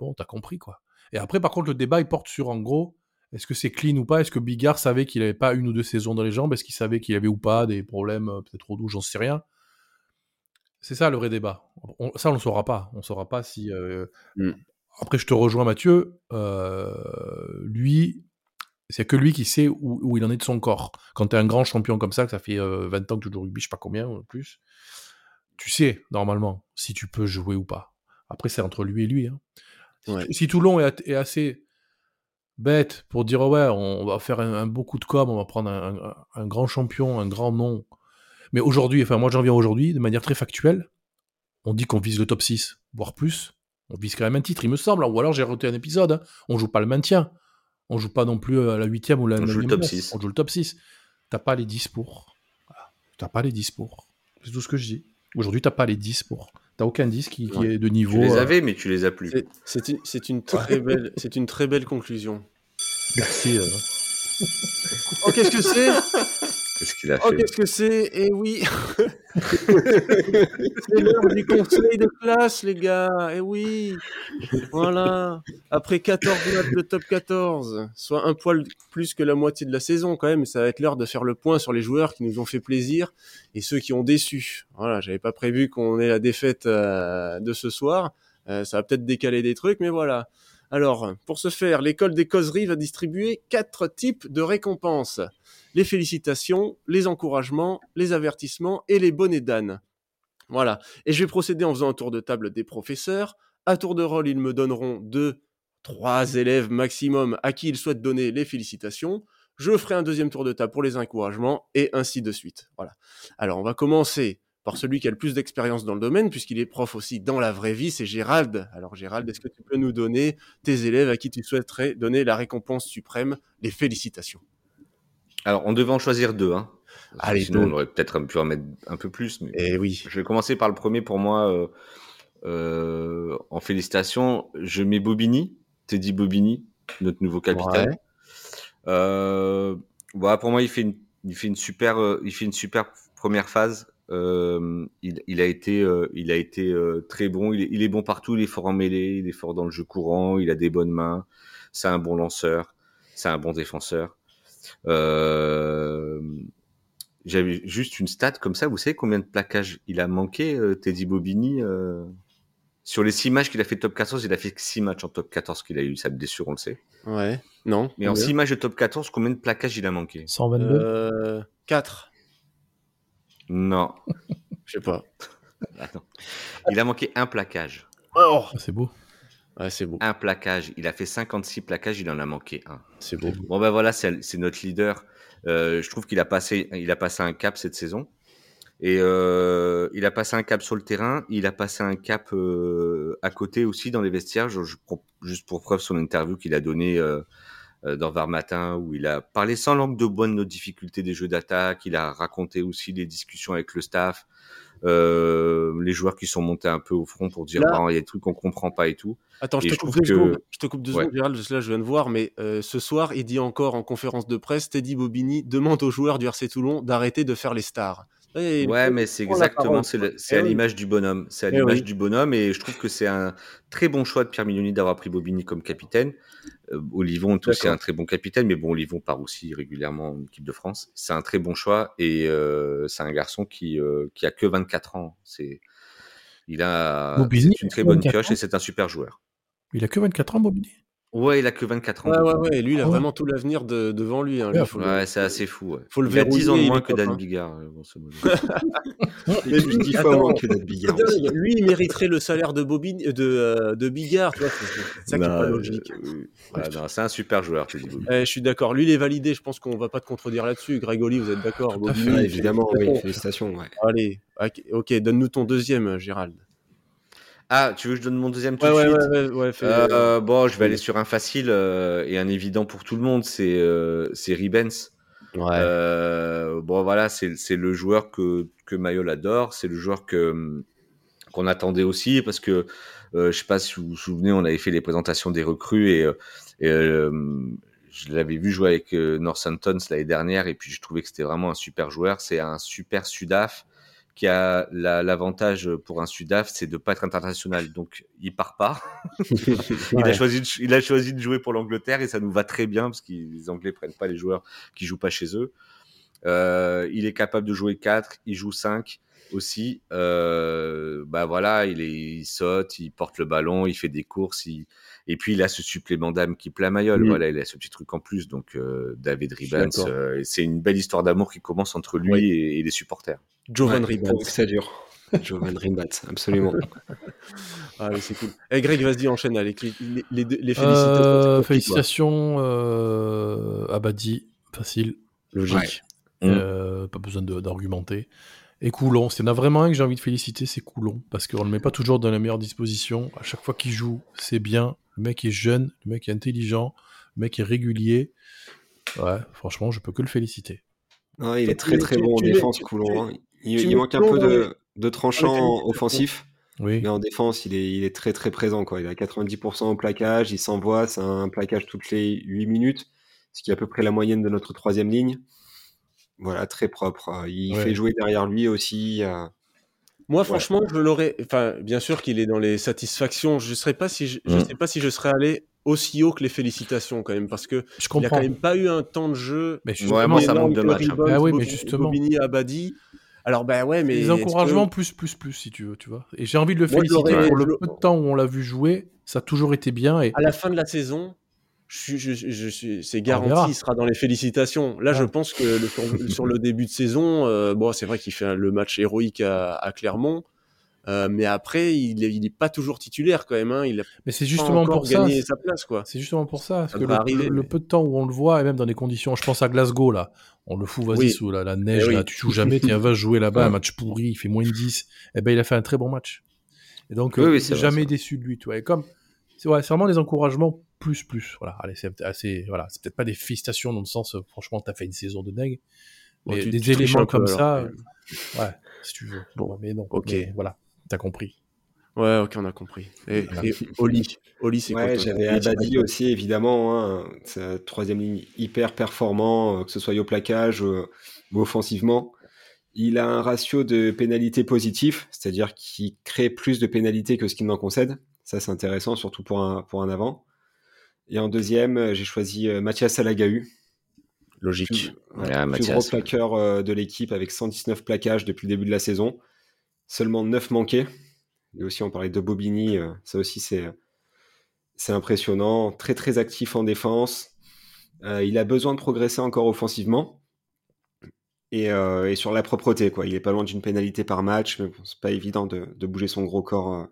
bon, t'as compris quoi. Et après, par contre, le débat il porte sur en gros est-ce que c'est clean ou pas? Est-ce que Bigard savait qu'il n'avait pas une ou deux saisons dans les jambes? Est-ce qu'il savait qu'il avait ou pas des problèmes euh, peut-être au dos J'en sais rien. C'est ça le vrai débat. ça, on ne saura pas. On ne saura pas si. Euh, mm. Après, je te rejoins, Mathieu. Euh, lui, c'est que lui qui sait où, il en est de son corps. Quand tu es un grand champion comme ça, que ça fait 20 ans que tu joues au rugby, je sais pas combien, ou plus, tu sais, normalement, si tu peux jouer ou pas. Après, c'est entre lui et lui. Hein. Si, Toulon est assez bête pour dire ouais, on va faire un, beaucoup de com, on va prendre un, grand champion, un grand nom. Mais aujourd'hui, enfin moi j'en viens aujourd'hui, de manière très factuelle, on dit qu'on vise le top 6, voire plus. On vise quand même un titre, il me semble. Ou alors j'ai raté un épisode. Hein. On joue pas le maintien. On joue pas non plus à la 8 ou la On joue le top 6. On joue le top 6. T'as pas les 10 pour. T'as pas les 10 pour. C'est tout ce que je dis. Aujourd'hui, t'as pas les 10 pour. T'as aucun 10 qui, est de niveau. Tu les euh, avais, mais tu les as plus. C'est une, une, très belle, une très belle conclusion. Merci. Euh. oh, qu'est-ce que c'est? Qu'est-ce qu'il a oh, fait Oh, qu'est-ce que c'est? Eh oui C'est l'heure du conseil de classe, les gars. Eh oui. Voilà. Après 14 matchs de top 14, soit un poil plus que la moitié de la saison quand même, ça va être l'heure de faire le point sur les joueurs qui nous ont fait plaisir et ceux qui ont déçu. Voilà, j'avais pas prévu qu'on ait la défaite euh, de ce soir. Euh, ça va peut-être décaler des trucs, mais voilà. Alors, pour ce faire, l'école des causeries va distribuer quatre types de récompenses. Les félicitations, les encouragements, les avertissements et les bonnets d'âne. Voilà. Et je vais procéder en faisant un tour de table des professeurs. À tour de rôle, ils me donneront deux, trois élèves maximum à qui ils souhaitent donner les félicitations. Je ferai un deuxième tour de table pour les encouragements et ainsi de suite. Voilà. Alors, on va commencer par celui qui a le plus d'expérience dans le domaine, puisqu'il est prof aussi dans la vraie vie, c'est Gérald. Alors Gérald, est-ce que tu peux nous donner tes élèves à qui tu souhaiterais donner la récompense suprême, les félicitations? Alors, on devait en choisir deux. Hein. Allez, Sinon, deux. on aurait peut-être pu en mettre un peu plus. Mais... Eh oui. Je vais commencer par le premier pour moi. euh, euh, en félicitations, je mets Bobigny, Teddy Bobigny, notre nouveau capitaine. Ouais. Euh, voilà, pour moi, il fait une, il fait une super, il fait une super première phase. Euh, il, il a été, euh, il a été euh, très bon. Il est, il est bon partout. Il est fort en mêlée. Il est fort dans le jeu courant. Il a des bonnes mains. C'est un bon lanceur. C'est un bon défenseur. Euh, J'avais juste une stat comme ça. Vous savez combien de plaquages il a manqué, euh, Teddy Bobigny euh, Sur les six matchs qu'il a fait top 14, il a fait que six matchs en top 14 qu'il a eu sa blessure, on le sait. Ouais. Non. Mais en combien? six matchs de top 14, combien de plaquages il a manqué? 122 euh, 4. Non. Je sais pas. Attends. Il a manqué un plaquage. Oh Ah, C'est beau. Ouais, c'est beau. Un plaquage. Il a fait 56 plaquages, il en a manqué un. C'est beau. Bon ben voilà, c'est notre leader. Euh, je trouve qu'il a passé, il a passé un cap cette saison. Et euh, il a passé un cap sur le terrain. Il a passé un cap euh, à côté aussi dans les vestiaires. Je, je prends juste pour preuve son interview qu'il a donnée dans Var Matin où il a parlé sans langue de bois de nos difficultés des jeux d'attaque. Il a raconté aussi les discussions avec le staff, euh, les joueurs qui sont montés un peu au front pour dire il y a des trucs qu'on comprend pas et tout. Attends, je te je coupe deux que- secondes. Je te coupe deux Ouais. secondes, Gérald, là, je viens de voir, mais euh, ce soir, il dit encore en conférence de presse, Teddy Bobigny demande aux joueurs du RC Toulon d'arrêter de faire les stars. Et Ouais, mais c'est exactement, c'est c'est Eh à oui. l'image du bonhomme. C'est à Eh l'image oui. du bonhomme et je trouve que c'est un très bon choix de Pierre Mignoni d'avoir pris Bobigny comme capitaine. Euh, Olivon est aussi D'accord. un très bon capitaine, mais bon, Olivon part aussi régulièrement en équipe de France. C'est un très bon choix et euh, c'est un garçon qui, euh, qui a que 24 ans. C'est, il a Bobigny c'est une a très bonne 24 pioche et c'est un super joueur. Il a que 24 ans, Bobigny? Ouais, il a que 24 ans. Ouais, ouais, Bobigny. ouais. Et lui, il a Ah ouais. vraiment tout l'avenir de- devant lui. hein. Lui, Ouais, le- c'est assez fou. ouais. faut le il a 10 ans de il moins que Dan. Bigard. euh, 10 fois moins que notre Bigard. Lui, il mériterait le salaire de, Bobigny, de, euh, de Bigard. Tu c'est ça qui Non, pas euh, logique. euh, c'est un super joueur, Teddy Bobigny. Eh, je suis d'accord. Lui, il est validé. Je pense qu'on va pas te contredire là-dessus. Grégoli, vous êtes d'accord. Ouais, évidemment, oui, félicitations. Allez, ok, ok, donne-nous ton deuxième, Gérald. Ah, tu veux que je donne mon deuxième tout Ouais, de ouais, suite ouais, ouais, ouais, fais- Euh, bon, je vais aller sur un facile euh, et un évident pour tout le monde, c'est euh, c'est Ribens. ouais. Euh, bon, voilà, c'est c'est le joueur que, que Mayol adore, c'est le joueur que qu'on attendait aussi parce que euh, je sais pas si vous vous souvenez, on avait fait les présentations des recrues et, et, je l'avais vu jouer avec euh, Northampton l'année dernière et puis je trouvais que c'était vraiment un super joueur. C'est un super Sudaf qui a la- l'avantage pour un Sudaf, c'est de pas être international, donc il part pas. il, a choisi de, il a choisi de jouer pour l'Angleterre et ça nous va très bien parce que les Anglais prennent pas les joueurs qui jouent pas chez eux. Euh, il est capable de jouer 4, il joue 5 aussi. Euh, bah voilà, il, est, il saute, il porte le ballon, il fait des courses, il- et puis il a ce supplément d'âme qui plaît à Mayol. Mm. Voilà, il a ce petit truc en plus. Donc euh, David Ribans, c'est une belle histoire d'amour qui commence entre lui Oui. et, et les supporters. Jovan Ouais, que ça dure. Jovan Rimbat, absolument. Allez, c'est cool. Eh, Greg, vas-y, enchaîne avec les, les, les, les félicitations. Euh, félicitations, euh, Abadi, facile. Logique. Mm. Euh, pas besoin d'argumenter. Et Coulon, s'il y en a vraiment un que j'ai envie de féliciter, c'est Coulon. Parce qu'on ne le met pas toujours dans la meilleure disposition. À chaque fois qu'il joue, c'est bien. Le mec est jeune, le mec est intelligent, le mec est régulier. Ouais, franchement, je peux que le féliciter. Non, il est très très bon en défense, Coulon. Il, manque un peu de, de tranchant offensif, Oui. mais en défense, il est, il est très très présent. Quoi. Il a 90% au plaquage, il s'envoie, c'est un plaquage toutes les 8 minutes, ce qui est à peu près la moyenne de notre troisième ligne. Voilà, très propre. Il fait jouer derrière lui aussi. Moi, franchement, je l'aurais. Enfin, bien sûr qu'il est dans les satisfactions. Je ne pas si je... je mm. sais pas si je serais allé aussi haut que les félicitations quand même parce que je il a quand même pas eu un temps de jeu. Mais justement, ça manque de match. Hein. Ah oui, mais justement. Bobigny, Abadi. Alors ben ouais, mais les encouragements plus plus plus si tu veux, tu vois. Et j'ai envie de le féliciter pour le peu de temps où on l'a vu jouer, ça a toujours été bien. Et à la fin de la saison, je, je, je, suis, c'est garanti, il sera dans les félicitations. Là, je pense que le, sur, le début de saison, euh, bon, c'est vrai qu'il fait le match héroïque à, à Clermont. Euh, mais après, il n'est il est pas toujours titulaire quand même. Hein. Il a mais c'est justement pour ça. sa place, quoi. C'est justement pour ça. Parce que le, peu de temps où on le voit, et même dans des conditions, je pense à Glasgow là, on le fout, vas-y sous la, neige, eh là, tu joues jamais, tiens, va jouer là-bas, un match pourri, il fait moins de 10. Et eh ben, il a fait un très bon match. Et donc, oui, euh, jamais déçu de lui, tu vois. Et comme, c'est ouais, vraiment des encouragements plus, plus. Voilà, allez, c'est assez, voilà, c'est peut-être pas des félicitations dans le sens, euh, franchement, t'as fait une saison de dingue. Mais des éléments comme ça, ouais, si tu veux. Bon, mais non. Ok. voilà. T'as compris. Ouais, ok, on a compris. Et, Oli, Oli c'est ouais, J'avais Abadi aussi, évidemment. Hein. Troisième ligne hyper performant, euh, que ce soit au plaquage euh, ou offensivement. Il a un ratio de pénalité positif, c'est-à-dire qu'il crée plus de pénalités que ce qu'il n'en concède. Ça, c'est intéressant, surtout pour un, pour un avant. Et en deuxième, euh, j'ai choisi Mathias Salagahu. Logique. le plus gros plaqueur de l'équipe avec 119 plaquages depuis le début de la saison seulement 9 manqués. Et aussi, on parlait de Bobigny, euh, ça aussi, c'est, impressionnant. Très, très actif en défense. Euh, il a besoin de progresser encore offensivement. Et, euh, et, sur la propreté, quoi. Il est pas loin d'une pénalité par match, mais c'est pas évident de, de, bouger son gros corps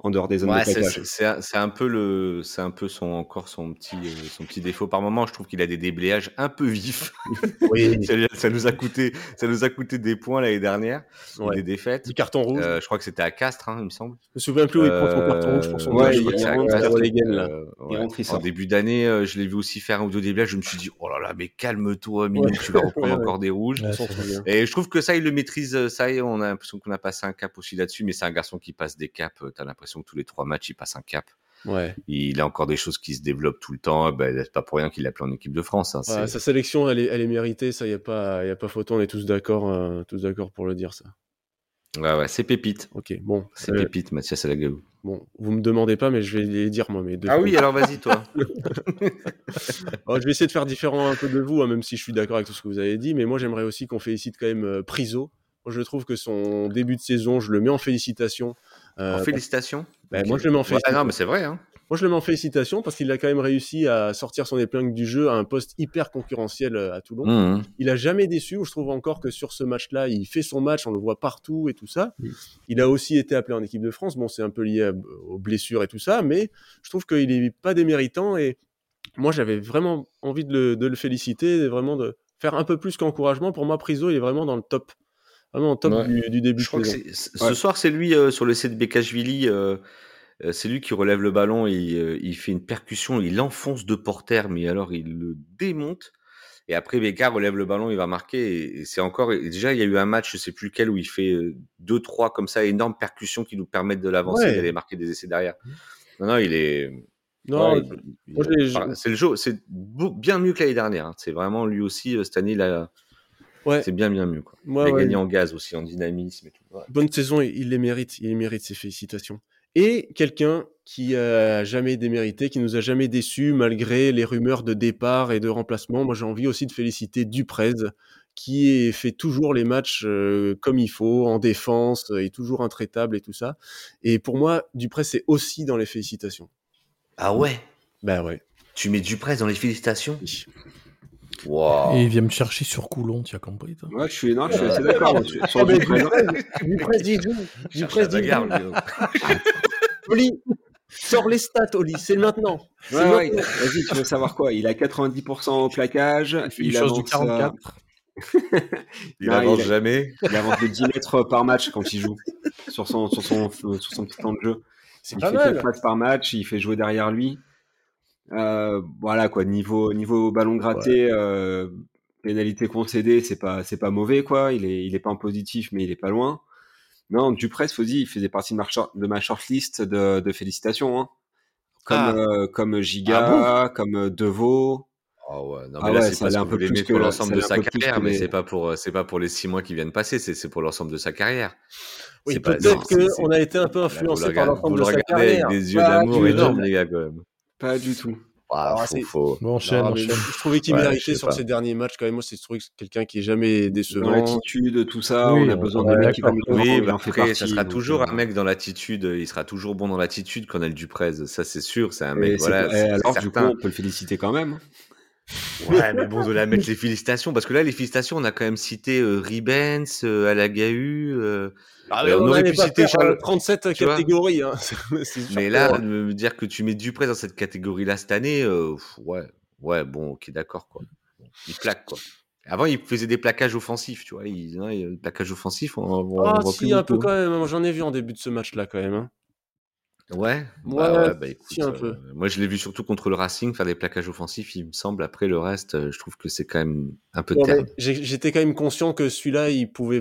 en dehors des zones de plaquage. C'est un peu le, c'est un peu son encore son petit, euh, son petit défaut par moment. Je trouve qu'il a des déblayages un peu vifs. Oui. ça, nous a coûté, ça nous a coûté des points l'année dernière, des défaites. Du carton rouge. Euh, je crois que c'était à Castres, hein, il me semble. Je me souviens plus où il prend son carton rouge pour son ouais, il, il, euh, En début d'année, je l'ai vu aussi faire un ou deux déblayages. Je me suis dit, oh là là, mais calme-toi, tu vas reprendre encore des rouges. Et je trouve que ça, il le maîtrise. Ça, on a l'impression qu'on a passé un cap aussi là-dessus. Mais c'est un garçon qui passe des caps. T'as l'impression que tous les trois matchs, il passe un cap. Ouais. Il a encore des choses qui se développent tout le temps. Ben, c'est pas pour rien qu'il l'a appelé en équipe de France. Hein, sa sélection, elle est, elle est méritée. Ça, y a pas, y a pas photo. On est tous d'accord, euh, tous d'accord pour le dire ça. Ouais, ouais, c'est pépite. Ok, bon. C'est euh, pépite, Mathias Alagaou. Bon, vous me demandez pas, mais je vais les dire moi. Mes deux ah oui, alors vas-y toi. Oh, je vais essayer de faire différent un peu de vous, hein, même si je suis d'accord avec tout ce que vous avez dit. Mais moi, j'aimerais aussi qu'on félicite quand même euh, Priso. Moi, je trouve que son début de saison, je le mets en félicitations. En félicitations ben, moi, je le mets en félicitations. non, mais c'est vrai. Hein. Moi, je le mets en félicitations parce qu'il a quand même réussi à sortir son épingle du jeu à un poste hyper concurrentiel euh, à Toulon. Mmh. Il a jamais déçu. Je trouve encore que sur ce match-là, il fait son match, on le voit partout et tout ça. Il a aussi été appelé en équipe de France. Bon, c'est un peu lié aux blessures et tout ça, mais je trouve qu'il est pas déméritant et moi, j'avais vraiment envie de le, de le féliciter, vraiment de faire un peu plus qu'encouragement. Pour moi, Priso, il est vraiment dans le top vraiment top du, début. Je crois que ce soir, c'est lui euh, sur le set Bekashvili. Euh, euh, c'est lui qui relève le ballon, et, il fait une percussion, il enfonce de porter, mais alors il le démonte. Et après, Becca relève le ballon, il va marquer. Et, c'est encore. déjà, il y a eu un match, je sais plus lequel, où il fait deux, trois comme ça, énormes percussions qui nous permettent de l'avancer, d'aller marquer des essais derrière. Non, non, il est. Non, c'est le jeu, c'est bien mieux que l'année dernière. Hein. C'est vraiment lui aussi cette année, il a, c'est bien, bien mieux. Quoi. il a gagné en gaz aussi, en dynamisme et tout. Bonne saison, il les mérite. Il les mérite, ses félicitations. Et quelqu'un qui a jamais démérité, qui nous a jamais déçus malgré les rumeurs de départ et de remplacement. Moi, j'ai envie aussi de féliciter Duprez, qui fait toujours les matchs euh, comme il faut, en défense, et toujours intraitable et tout ça. Et pour moi, Duprez, c'est aussi dans les félicitations. Ah ouais? Ben ouais. Tu mets Duprez dans les félicitations? Et il vient me chercher sur Coulon, tu as compris toi Ouais, je suis, non, je suis assez d'accord. sur du presse Du Oli, sors les stats, Oli, c'est maintenant. Ouais, ouais, Vas-y, tu veux savoir quoi? Il a 90% au plaquage. Il, il du 44. il avance jamais. Il avance de 10 mètres par match quand il joue sur son, sur son, sur son petit temps de jeu. Il fait 4 passes par match, il fait jouer derrière lui. Euh, voilà quoi, niveau niveau ballon gratté, euh, pénalité concédée, c'est pas c'est pas mauvais quoi. Il est il est pas en positif, mais il est pas loin. Non, Duprez, faut dire, il faisait partie de ma, de ma shortlist de, de félicitations. Hein. Comme ah. euh, comme Giga, ah comme Deveau. Oh ouais, non, Ah mais là, ouais, c'est un peu plus que l'ensemble de sa carrière, mais les- c'est pas pour, c'est pas pour les six mois qui viennent passer, c'est c'est pour l'ensemble de sa carrière. Oui, peut-être qu'on a été un peu Là, influencé vous le par regardez- l'ensemble vous de le sa regardez avec carrière. des yeux d'amour énormes, les gars, quand même. Pas du tout. Ah, Ah, faut, c'est- faut- Bon, enchaîne, Non, mais enchaîne. je trouvais qu'il Ouais, méritait sur pas. ses derniers matchs quand même. Moi, c'est quelqu'un qui est jamais Dans décevant. l'attitude, tout ça, Oui, on a besoin on de mecs qui vont Oui, il bah en fait après, partie. ça sera donc, toujours euh, un mec dans l'attitude. Il sera toujours bon dans l'attitude qu'on a le Duprez. Ça, c'est sûr. C'est un et mec, c'est voilà, eh, du coup, on peut le féliciter quand même. Ouais, mais bon, de la mettre les félicitations. Parce que là, les félicitations, on a quand même cité euh, Ribens, euh, Alagahu. euh, Ah, Euh, mais on aurait pu citer faire, Charles- euh, 37 tu vois. catégories. Hein. Mais là, de me dire que tu mets Duprez dans cette catégorie-là cette année, euh, ouais, ouais, bon, ok, d'accord, quoi. Il plaque, quoi. Avant, il faisait des plaquages offensifs, tu vois. Il, hein, le plaquage offensif, on, on, Ah, voit si, plus un peu quand même. J'en ai vu en début de ce match-là quand même. hein. Ouais, bah Ouais, ouais, bah écoute, si, un peu. euh, moi je l'ai vu surtout contre le Racing faire des plaquages offensifs, il me semble. Après le reste, euh, je trouve que c'est quand même un peu j'ai- J'étais quand même conscient que celui-là, il pouvait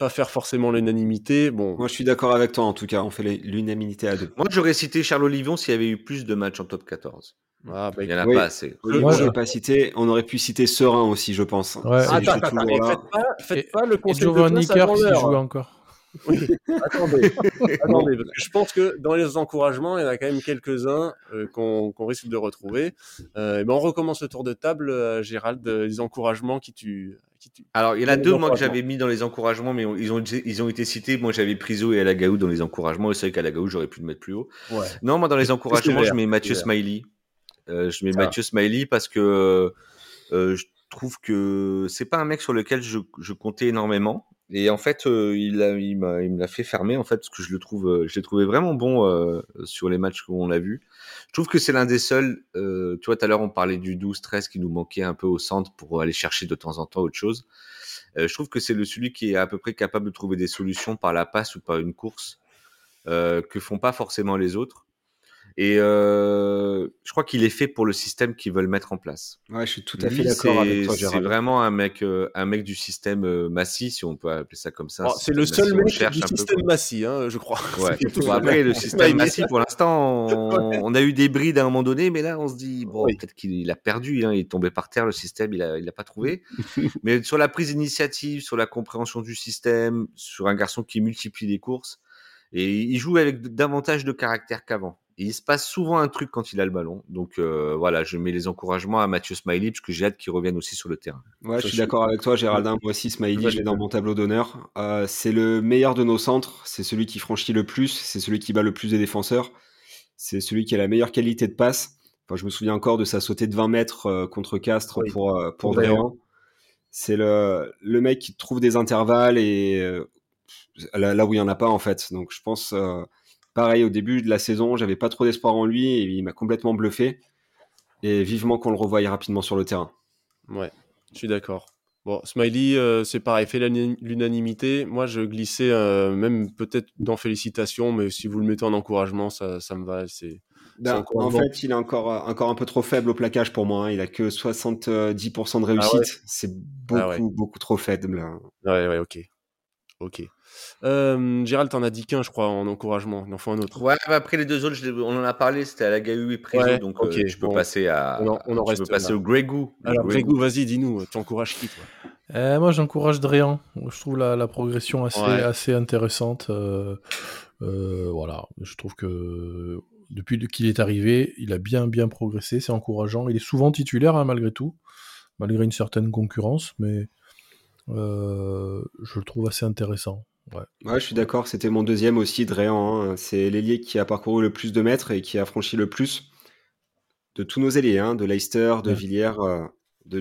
pas faire forcément l'unanimité. Bon, Moi, je suis d'accord avec toi, en tout cas. On fait l'unanimité à deux. Moi j'aurais cité Charles Olivion s'il y avait eu plus de matchs en top 14. ah, bah, Il n'y en a Oui. pas assez. Moi, je- pas cité. On aurait pu citer Serein aussi, je pense. Ouais. Attends, attends, attends, là. faites pas, faites Et- pas le conseil de Giovanni classe avant l'heure. encore. Oui, attendez, attendez, parce que je pense que dans les encouragements, il y en a quand même quelques-uns euh, qu'on risque de retrouver. Euh, et ben on recommence le tour de table, euh, Gérald, euh, les encouragements qui tu, qui tu... Alors il y en a deux moi que encouragements. j'avais mis dans les encouragements, mais on- ils ont, été- ils ont été cités. Moi j'avais Priso et Alagaou dans les encouragements, et c'est vrai qu'Alagaou j'aurais pu le mettre plus haut. Ouais. Non, moi dans les encouragements, je mets Mathieu. Smiley. Euh, je mets. Mathieu Smiley parce que euh, je trouve que c'est pas un mec sur lequel je, je comptais énormément. Et en fait, euh, il, m'a- il me l'a fait fermer en fait parce que je le trouve, euh, je l'ai trouvé vraiment bon euh, sur les matchs où on l'a vu. Je trouve que c'est l'un des seuls. Euh, tu vois, tout à l'heure on parlait du 12-13 qui nous manquait un peu au centre pour aller chercher de temps en temps autre chose. Je trouve que c'est le celui qui est à peu près capable de trouver des solutions par la passe ou par une course que font pas forcément les autres. Et euh, je crois qu'il est fait pour le système qu'ils veulent mettre en place. Ouais, je suis tout à fait d'accord avec toi, C'est vraiment un mec, euh, un mec du système euh, Massy, si on peut appeler ça comme ça. Oh, c'est le seul mec cherche du système. Massy, hein, je crois. Ouais. Bon, après, le système. Massy, pour l'instant, on, on a eu des brides à un moment donné, mais là, on se dit, bon, Oui. peut-être qu'il il a perdu, hein, il est tombé par terre, le système, il a, il a pas trouvé. mais sur la prise d'initiative, sur la compréhension du système, sur un garçon qui multiplie les courses, et il joue avec davantage de caractère qu'avant. Et il se passe souvent un truc quand il a le ballon. Donc euh, voilà, je mets les encouragements à Mathieu Smiley, parce que j'ai hâte qu'il revienne aussi sur le terrain. Ouais, je suis d'accord avec toi, Géraldin. Moi aussi, Smiley, je l'ai dans mon tableau d'honneur. Euh, c'est le meilleur de nos centres. C'est celui qui franchit le plus. C'est celui qui bat le plus de défenseurs. C'est celui qui a la meilleure qualité de passe. Enfin, je me souviens encore de sa sautée de 20 mètres euh, contre Castres Oui. pour, pour. Dréan. C'est le, le mec qui trouve des intervalles et là, là où il n'y en a pas, en fait. Donc, je pense, pareil, au début de la saison, j'avais pas trop d'espoir en lui et il m'a complètement bluffé. Et vivement qu'on le revoie rapidement sur le terrain. Ouais, je suis d'accord. Bon, Smiley, euh, c'est pareil, fait l'unanimité. Moi, je glissais euh, même peut-être dans félicitations, mais si vous le mettez en encouragement, ça, ça me va. C'est Ben, en bon. fait, il est encore, euh, encore un peu trop faible au plaquage pour moi. hein. Il a que 70% de réussite. Ah ouais. C'est beaucoup, Ah ouais. beaucoup trop faible. hein. ouais, ouais, ok, ok. Euh, Gérald, t'en as dit qu'un, je crois, en encouragement. Il en faut un autre. Ouais, bah après les deux autres, je on en a parlé, c'était à la Gahu et Priso, Ouais, donc ok, euh, je peux bon. passer à, On en- on en reste peux passer là. au Grégou. Alors, Grégou. Vas-y, dis-nous, tu encourages qui, toi? Euh, moi, j'encourage Dréan. Je trouve la, la progression assez, Ouais. assez intéressante. euh, euh, voilà, je trouve que depuis qu'il est arrivé, il a bien, bien progressé. C'est encourageant. Il est souvent titulaire, hein, malgré tout, malgré une certaine concurrence, mais euh, je le trouve assez intéressant. Ouais. Ouais, je suis d'accord. C'était mon deuxième aussi, Dréan. hein. C'est l'ailier qui a parcouru le plus de mètres et qui a franchi le plus de tous nos ailiers, hein, de Leicester, de Ouais. Villiers, euh, de.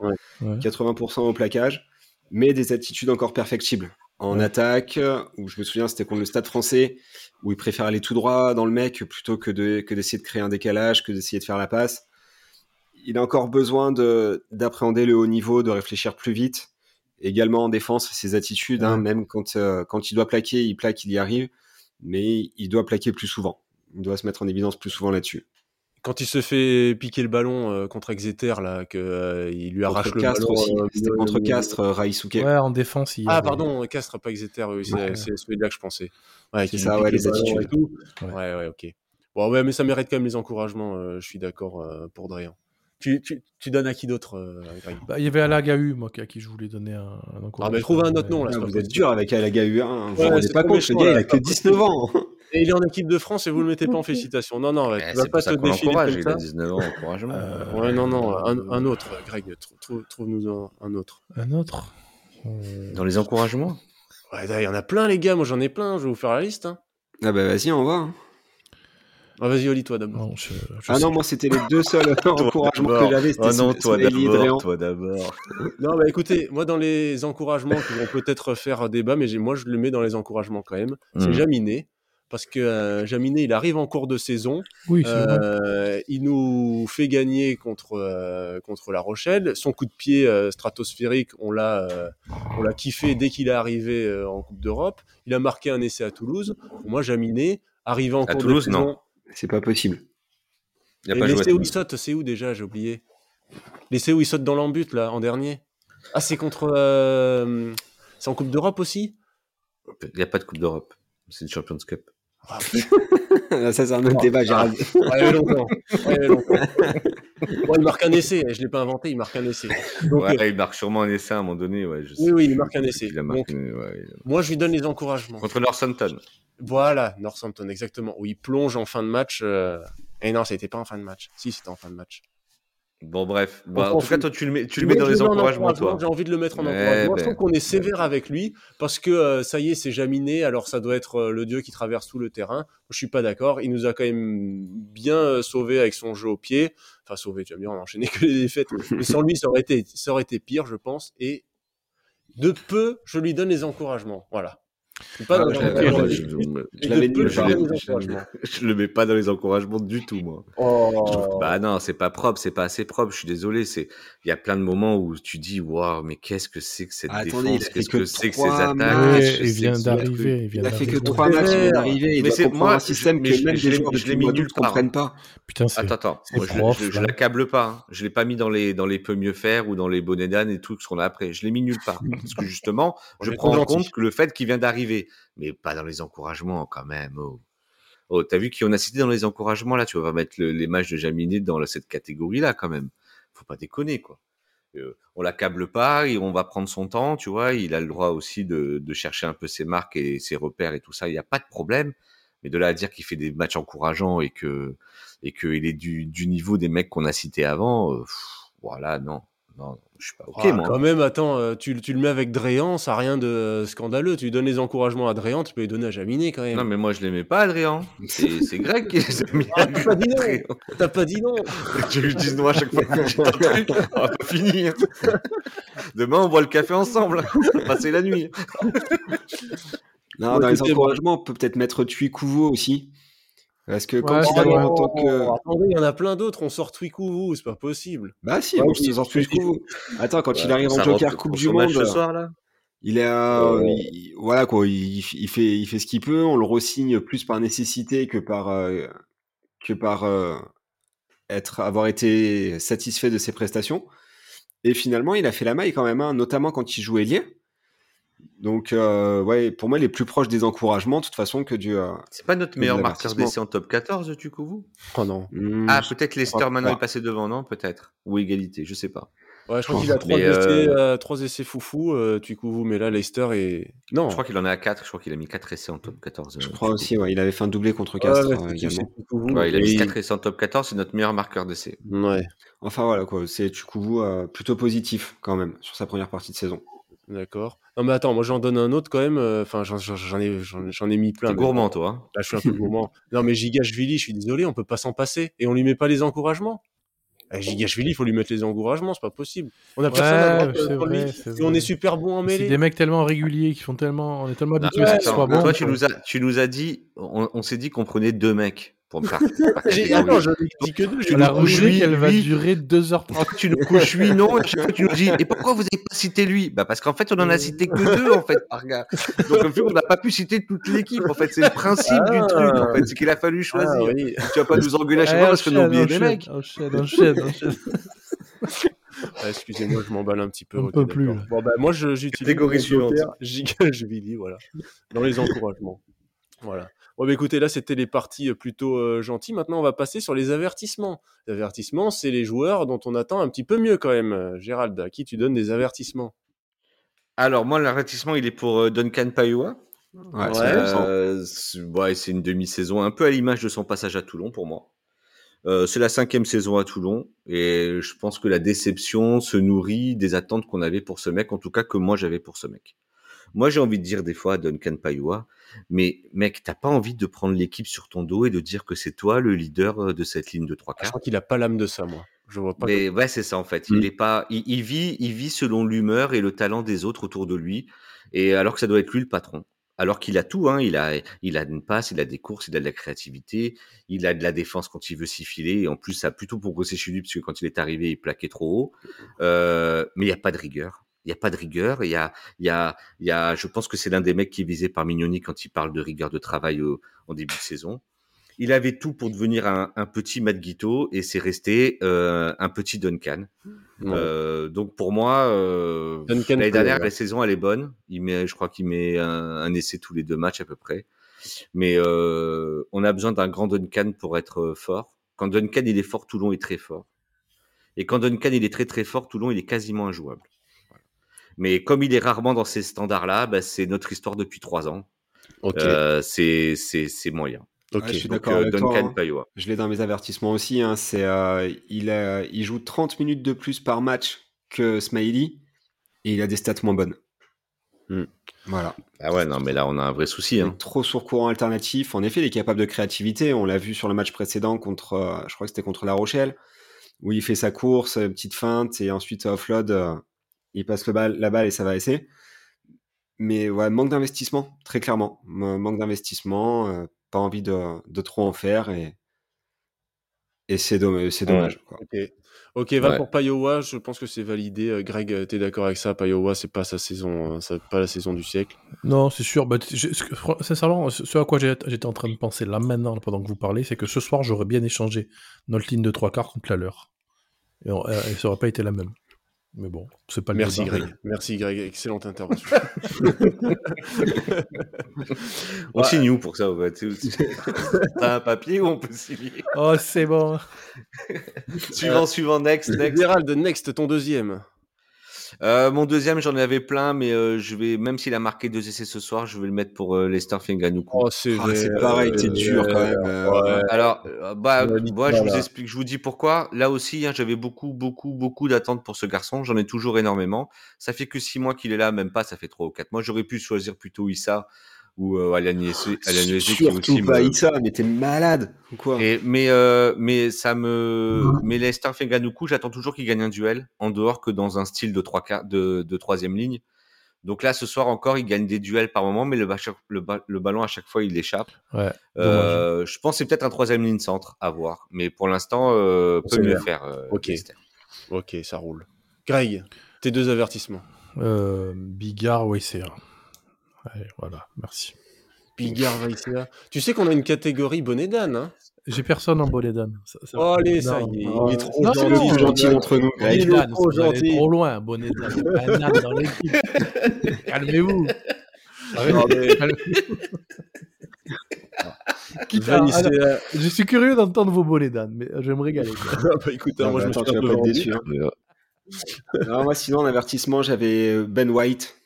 Ouais. 80% au plaquage, mais des attitudes encore perfectibles. En Ouais. attaque, où je me souviens, c'était contre le Stade français, où il préfère aller tout droit dans le mec plutôt que de- que d'essayer de créer un décalage, que d'essayer de faire la passe. Il a encore besoin de- d'appréhender le haut niveau, de réfléchir plus vite. Également en défense, ses attitudes, hein, même quand, euh, quand il doit plaquer, il plaque, il y arrive, mais il doit plaquer plus souvent. Il doit se mettre en évidence plus souvent là-dessus. Quand il se fait piquer le ballon euh, contre Exeter, là, que euh, il lui arrache Contre le Castres ballon. aussi. euh, C'était contre Castres, euh, Raïsouké. Ouais, en défense, il y Ah, avait- pardon, Castres, pas Exeter, oui, c'est Ouais. c'est celui-là que je pensais. Ouais, C'est ça, ouais, le les attitudes. et tout. Ouais. Ouais, ouais, ok. Bon, ouais, mais ça mérite quand même les encouragements, euh, je suis d'accord euh, pour Drian. Tu, tu, tu donnes à qui d'autre, euh, Greg Bah, il y avait Alagahu, moi, à qui je voulais donner un, un Ah, encouragement. mais trouve un autre nom, là. Ah, vous êtes dur avec Alaga U1. Vous Ouais, vous pas compte, ce méchant, gars, il a que 19 ans. Et il est en équipe de France et vous le mettez pas en félicitations. Non, non, ouais, Eh, tu vas pas te défiler Il a ça. 19 ans, encouragement. Euh, Ouais, non, non, un, un autre, Greg. trou- trou- Trouve-nous un, un autre. Un autre? Euh, Dans les encouragements? Ouais, il y en a plein, les gars. Moi, j'en ai plein. Je vais vous faire la liste. hein. Ah bah vas-y, on va. hein. Ah, vas-y, Oli, toi d'abord. non, je- je Ah sais non, moi c'était les deux seuls encouragements que j'avais. C'était Oh non, Sm- toi d'abord, toi d'abord. Non, bah écoutez, moi, dans les encouragements qui vont peut-être faire débat, mais moi, je le mets dans les encouragements quand même, c'est Hmm. Jaminé. Parce que euh, Jaminé, il arrive en cours de saison. Oui, vrai. Euh, il nous fait gagner contre, euh, contre La Rochelle. Son coup de pied euh, stratosphérique, on l'a euh, on l'a kiffé dès qu'il est arrivé euh, en Coupe d'Europe. Il a marqué un essai à Toulouse. Pour moi, Jaminé, arrivé en À cours Toulouse, de saison. non. C'est pas possible. A pas l'essai où il saute, c'est où déjà? J'ai oublié. L'essai où il saute dans l'embut, là, en dernier? Ah, c'est contre. euh, C'est en Coupe d'Europe aussi? Il n'y a pas de Coupe d'Europe. C'est une Champions Cup. ah, Ça, c'est un autre débat, Gérald. Ouais, il y avait longtemps. Ouais, y longtemps. Bon, il marque un essai. Je ne l'ai pas inventé, il marque un essai. Donc, ouais, euh, il marque sûrement un essai à un moment donné. Ouais, je Oui, sais. oui, il marque un essai. Ouais, moi, je lui donne les encouragements. Contre Northampton. Voilà, Northampton, exactement. Où il plonge en fin de match. euh, Et non, c'était pas en fin de match. Si, c'était en fin de match. Bon, bref. Bah, en tout cas, toi, tu le mets, tu le mets dans je les encouragements, encouragement, toi. J'ai envie de le mettre en Ouais, encouragement. Je ben, trouve qu'on est sévère avec lui parce que euh, ça y est, c'est Jaminé. Alors ça doit être euh, le dieu qui traverse tout le terrain. Je suis pas d'accord. Il nous a quand même bien euh, sauvé avec son jeu au pied. Enfin sauvé, tu vas me dire, on a enchaîné que les défaites. Mais sans lui, ça aurait été, ça aurait été pire, je pense. Et de peu, je lui donne les encouragements. Voilà. Pas Ah, je je- je, je- je je je je- je le mets pas dans les encouragements du tout, moi. Oh. Bah non, c'est pas propre, c'est pas assez propre. Je suis désolé. C'est, il y a plein de moments où tu dis, waouh, mais qu'est-ce que c'est que cette Ah, défense? Qu'est-ce que que c'est que ces attaques? il c'est vient d'arriver. Il a fait que trois matchs, il vient d'arriver. Il Mais doit c'est- comprendre moi, un système je- que je- même je l'ai- je mis part. comprennent pas. Putain. Attends, attends. je, je, je l'accable pas. hein. Je l'ai pas mis dans les dans les peut mieux faire ou dans les bonnets d'âne et tout ce qu'on a après. Je l'ai mis nulle part parce que justement, je prends en compte que le fait qu'il vient d'arriver, mais pas dans les encouragements quand même. Oh, oh t'as vu qui on a cité dans les encouragements là? Tu vas mettre le- les matchs de Jaminet dans cette catégorie là quand même. Faut pas déconner quoi. Euh, on l'accable pas on va prendre son temps, tu vois. Il a le droit aussi de, chercher un peu ses marques et ses repères et tout ça. Il n'y a pas de problème. Mais de là à dire qu'il fait des matchs encourageants et que et qu'il est du, niveau des mecs qu'on a cités avant, euh, voilà, non, non, je suis pas ok Ah, moi. Quand même, attends, euh, tu, tu le mets avec Dréan, ça n'a rien de scandaleux. Tu lui donnes les encouragements à Dréan, tu peux les donner à Jaminé quand même. Non mais moi je l'aimais pas Adrien. C'est c'est Greg qui les a mis. Ah, t'as pas dit non. Adrien. T'as pas dit non Tu je dise non à chaque fois que je dis un truc, on va pas finir. Demain on boit le café ensemble, on va passer la nuit. Non, Ouais, dans les encouragements, on peut peut-être mettre Tuikuvo aussi. Parce que quand Ouais, il vrai. en tant que. Attendez, il y en a plein d'autres, on sort Twikouvou, c'est pas possible. Bah si, Ouais, je oui, oui. Tuikuvo. Attends, quand il Ouais, arrive en Joker rentre Coupe du Monde, ce soir là. il est, euh, Ouais. il- voilà quoi, il, il fait, il fait ce qu'il peut. On le re-signe plus par nécessité que par, euh, que par euh, être, avoir été satisfait de ses prestations. Et finalement, il a fait la maille quand même, hein, notamment quand il joue ailier. Donc, euh, ouais, pour moi, il est plus proche des encouragements, de toute façon, que du. euh, C'est pas notre meilleur marqueur d'essai en top 14 du coup vous? Oh non. hmm, Ah peut-être Leicester crois maintenant est passé devant non? Peut-être ou égalité je sais pas. Ouais, je crois qu'il a trois Mais, essais, euh, euh, trois essais foufou, euh, Twikouvou, mais là, Leicester est. Non. Je crois qu'il en est à 4, je crois qu'il a mis 4 essais en top 14. je euh, crois aussi, ouais, il avait fait un doublé contre Castres ouais, euh, il a Et mis 4 essais en top 14, c'est notre meilleur marqueur d'essai. Ouais, Enfin voilà quoi, c'est Tukuvu euh, plutôt positif quand même sur sa première partie de saison. D'accord. Non, mais attends, moi j'en donne un autre quand même. euh, Enfin, j'en- ai, j'en j'en ai mis plein. T'es gourmand toi. hein. Là, je suis un peu gourmand. Non, mais Gigashvili, je suis désolé, on peut pas s'en passer. Et on lui met pas les encouragements. Eh, Gigashvili, il faut lui mettre les encouragements, c'est pas possible. On a personne à Ouais, droite euh, c'est pour lui. vrai. c'est Et on est super bon en C'est mêlée. des mecs tellement réguliers qui font tellement. On est tellement Non, habitués à ce qu'ils soient bons. toi, tu nous, as, tu nous as dit, on, on s'est dit qu'on prenait deux mecs pour me faire. par J'ai- catégorie. Attends, je n'ai dit que deux. j'ai La rubrique, elle va durer 2h30. Pourquoi tu nous couches lui, non, et à chaque fois, tu nous dis, et pourquoi vous n'avez pas cité lui? Bah parce qu'en fait, on en a cité que deux, en fait, par gars. Donc, en fait, on n'a pas pu citer toute l'équipe, en fait. C'est le principe du Ah. truc, en fait. C'est qu'il a fallu choisir. Ah, oui. Tu vas pas nous engueuler à chaque fois parce a enchaîne, oublié des mecs. Enchaîne, enchaîne, enchaîne. Ah, Excusez-moi, je m'emballe un petit peu. On ok, peut plus. Bon, bah, moi, j'utilise Catégorie suivante. joker, Gigashvili, voilà. Dans les encouragements. Voilà. Bon, bah, écoutez, là, c'était les parties euh, plutôt euh, gentilles. Maintenant, on va passer sur les avertissements. Les avertissements, c'est les joueurs dont on attend un petit peu mieux quand même. Euh, Gérald, à qui tu donnes des avertissements? Alors, moi, l'avertissement, il est pour euh, Duncan Paiwa. Ouais, Ouais. c'est. Euh, ouais, une demi-saison un peu à l'image de son passage à Toulon pour moi. Euh, c'est la cinquième saison à Toulon et je pense que la déception se nourrit des attentes qu'on avait pour ce mec, en tout cas que moi j'avais pour ce mec. Moi j'ai envie de dire des fois à Duncan Paiwa, mais mec t'as pas envie de prendre l'équipe sur ton dos et de dire que c'est toi le leader euh, de cette ligne de trois Je quarts? crois qu'il a pas l'âme de ça, moi. Je vois pas. Mais ouais, c'est ça en fait. Il est pas, il, il vit, il vit selon l'humeur et le talent des autres autour de lui. Et alors que ça doit être lui le patron. Alors qu'il a tout, hein. Il a, il a une passe, il a des courses, il a de la créativité, il a de la défense quand il veut s'y filer. Et en plus, ça a plutôt progressé chez lui parce que quand il est arrivé, il plaquait trop haut. Euh, mais il y a pas de rigueur. Il y a pas de rigueur. Il y a, il y a, il y a. Je pense que c'est l'un des mecs qui est visé par Mignoni quand il parle de rigueur de travail au, en début de saison. Il avait tout pour devenir un, un petit Matt Guito et c'est resté euh, un petit Duncan. Non. Euh, donc pour moi, euh, l'année dernière, la saison elle est bonne. Il met, je crois qu'il met un, un essai tous les deux matchs à peu près. Mais euh, on a besoin d'un grand Duncan pour être fort. Quand Duncan il est fort, Toulon est très fort. Et quand Duncan il est très très fort, Toulon il est quasiment injouable. Mais comme il est rarement dans ces standards-là, bah, c'est notre histoire depuis trois ans. Euh, c'est c'est c'est moyen. ok. Ouais, je suis Donc d'accord euh, avec toi, Duncan hein. Je l'ai dans mes avertissements aussi. Hein, c'est, euh, il, a- il joue 30 minutes de plus par match que Smiley et il a des stats moins bonnes. Hmm. Voilà. Ah ouais non mais là on a un vrai souci. Hein. Trop sur courant alternatif. En effet, il est capable de créativité. On l'a vu sur le match précédent contre, euh, je crois que c'était contre La Rochelle, où il fait sa course, petite feinte et ensuite offload, euh, il passe le balle, la balle et ça va essayer. Mais ouais, manque d'investissement, très clairement. Manque d'investissement, euh, pas envie de, de trop en faire et, et c'est domm- c'est dommage. quoi. Ok, ok, va Ouais. pour Payowa. Je pense que c'est validé. Euh, Greg, euh, t'es d'accord avec ça? Payowa, c'est pas sa saison, c'est pas la saison du siècle. Non, c'est sûr. Bah, sincèrement, ce à quoi j'étais en train de penser là maintenant, pendant que vous parlez, c'est que ce soir, j'aurais bien échangé notre ligne de trois quarts contre la leur. Et, on- et ça aurait pas été la même. Mais bon, c'est pas le Merci débat. Greg. Merci Greg. Excellente intervention. On Ouais. signe où pour ça T'as un papier où on peut signer? Oh, c'est bon. Suivant, suivant, next, next. Gérald, next, ton deuxième. Euh, mon deuxième, j'en avais plein, mais euh, je vais, même s'il a marqué deux essais ce soir, je vais le mettre pour euh, Lester Finganoukou. Oh, c'est Ah, c'est pareil, t'es dur quand même. euh, Ouais. Alors, euh, bah, moi, je vous là. explique, je vous dis pourquoi. Là aussi, hein, j'avais beaucoup, beaucoup, beaucoup d'attentes pour ce garçon. J'en ai toujours énormément. Ça fait que six mois qu'il est là, même pas, ça fait trois ou quatre mois. J'aurais pu choisir plutôt Issa ou euh, Alain Niessé, Alain Niessé qui Surtout aussi pas me- Issa, mais t'es malade ou quoi Et, mais, euh, mais ça me, mais Lester Fenganoukou, j'attends toujours qu'il gagne un duel en dehors que dans un style de trois quarts, de, de troisième ligne. Donc là, ce soir encore, il gagne des duels par moment, mais le, ba- le, ba- le ballon à chaque fois, il échappe. Ouais. Euh, je pense que c'est peut-être un troisième ligne centre à voir, mais pour l'instant, euh, peut mieux faire. euh, Ok. Lester. Ok, ça roule. Greg, tes deux avertissements. Euh, Bigard, oui, c'est. Allez, voilà, merci. Bigard, Vaïsia. Tu sais qu'on a une catégorie bonnet d'âne, hein J'ai personne en bonnet d'âne. Oh, allez, ça y est, il est trop non, gentil. gentil d'entre nous. Il est d'âne, trop gentil. trop loin, bonnet d'âne. Un âne dans l'équipe. Calmez-vous. Je suis curieux d'entendre vos bonnets d'âne, mais je vais me régaler. bah, écoute, hein, moi bah je me attends, suis un peu déçu. Non, moi, sinon, en avertissement, j'avais Ben White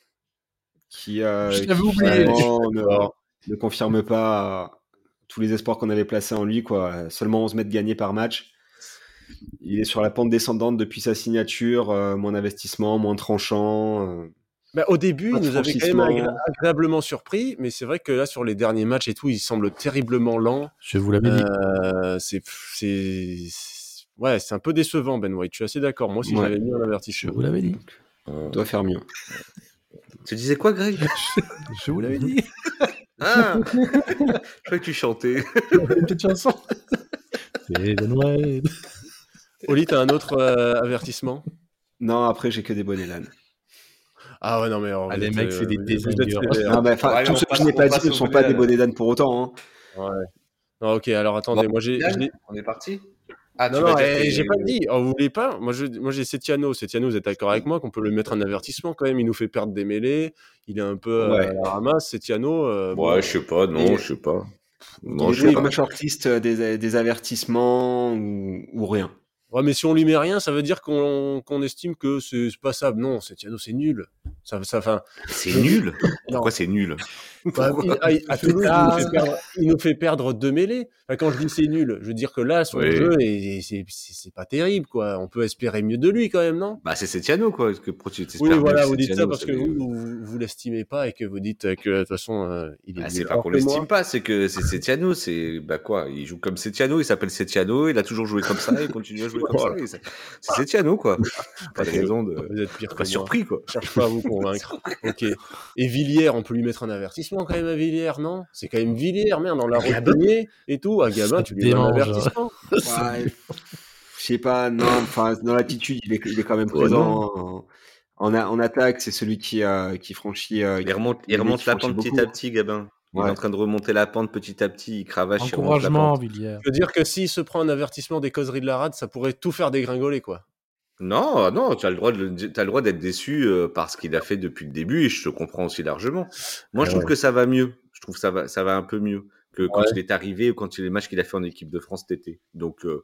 qui, euh, Je qui oublié. ne, ne confirme pas euh, tous les espoirs qu'on avait placés en lui. Quoi. Seulement 11 mètres gagnés par match. Il est sur la pente descendante depuis sa signature, euh, moins d'investissement, moins tranchant. euh. Bah, au début, il nous avait quand même agré- agréablement surpris, mais c'est vrai que là, sur les derniers matchs et tout, il semble terriblement lent. Je vous l'avais dit. Euh, c'est, ouais, c'est un peu décevant, Ben White. Je suis assez d'accord. Moi aussi, Ouais. j'avais mis un Je avertissement. vous l'avais dit. On doit faire mieux. Tu disais quoi, Greg? Je vous l'avais dit. Ah Je croyais que tu chantais. Une petite chanson. C'est de Noël. Oli, t'as un autre euh, avertissement? Non, après, j'ai que des bonnets l'âne. Ah ouais, non, mais Ah, les mecs, c'est des vous êtes désingueurs. Non, bah, enfin, Ouais, tous ceux que je n'ai pas dit ne sont pas des bonnets d'âne pour autant. hein. Ouais. Non, ok, alors attendez, moi j'ai, je On est parti? Ah, Non, non, j'ai pas dit. Vous voulez pas Moi, je, moi, j'ai Setiano. Setiano, vous êtes d'accord avec moi qu'on peut le mettre un avertissement quand même. Il nous fait perdre des mêlées. Il est un peu euh, Ouais. à la ramasse. Setiano. euh, bon, Ouais, je sais pas, non, Et- je sais pas. Non, je sais pas. shortlist euh, des, des avertissements ou, ou rien. Ouais, mais si on lui met rien, ça veut dire qu'on qu'on estime que c'est c'est passable. Non, Setiano, c'est nul. Ça, ça, enfin, C'est nul. Pourquoi c'est nul? Bah, il- à, à Toulouse, il nous, fait perdre, il nous fait perdre deux mêlées. Enfin, quand je dis c'est nul, je veux dire que là, son Oui. jeu, est- c'est c'est- c'est pas terrible, quoi. On peut espérer mieux de lui quand même, non? Bah, c'est Setiano, quoi. Est-ce que pour tu t'espères Oui, voilà, vous dites ça Setiano, parce que vous, vous, vous l'estimez pas et que vous dites que de toute façon, euh, il est. Ah, nul. c'est pas qu'on l'estime pas, c'est que c'est Setiano, c'est bah quoi, il joue comme Setiano, il s'appelle Setiano, il a toujours joué comme ça, il continue à jouer comme ça. c'est Setiano quoi. Pas de raison de Vous êtes pire que pas surpris quoi. Cherche pas à vous convaincre. ok. Et Villiers, on peut lui mettre un avertissement quand même à Villiers, non? C'est quand même Villiers, merde, on l'a retenu et tout. À Gabin, tu lui mets un avertissement. Ouais, je sais pas, non, enfin, dans l'attitude, il est, il est quand même Oh, présent. en, en, a- en attaque, c'est celui qui, euh, qui franchit. euh, Il remonte, il remonte la pente petit à petit, Gabin. Il est Ouais. en train de remonter la pente petit à petit, il cravache, il remonte la Encouragement, pente. Villiers. Je veux dire que s'il se prend un avertissement des causeries de la rade, ça pourrait tout faire dégringoler, quoi. Non, non, tu as le droit de, t'as le droit d'être déçu euh, par ce qu'il a fait depuis le début et je te comprends aussi largement. Moi, je Ah trouve que ça va mieux. Je trouve que ça va, ça va un peu mieux que quand il est arrivé ou quand il les matchs qu'il a fait en équipe de France cet été. Donc, euh,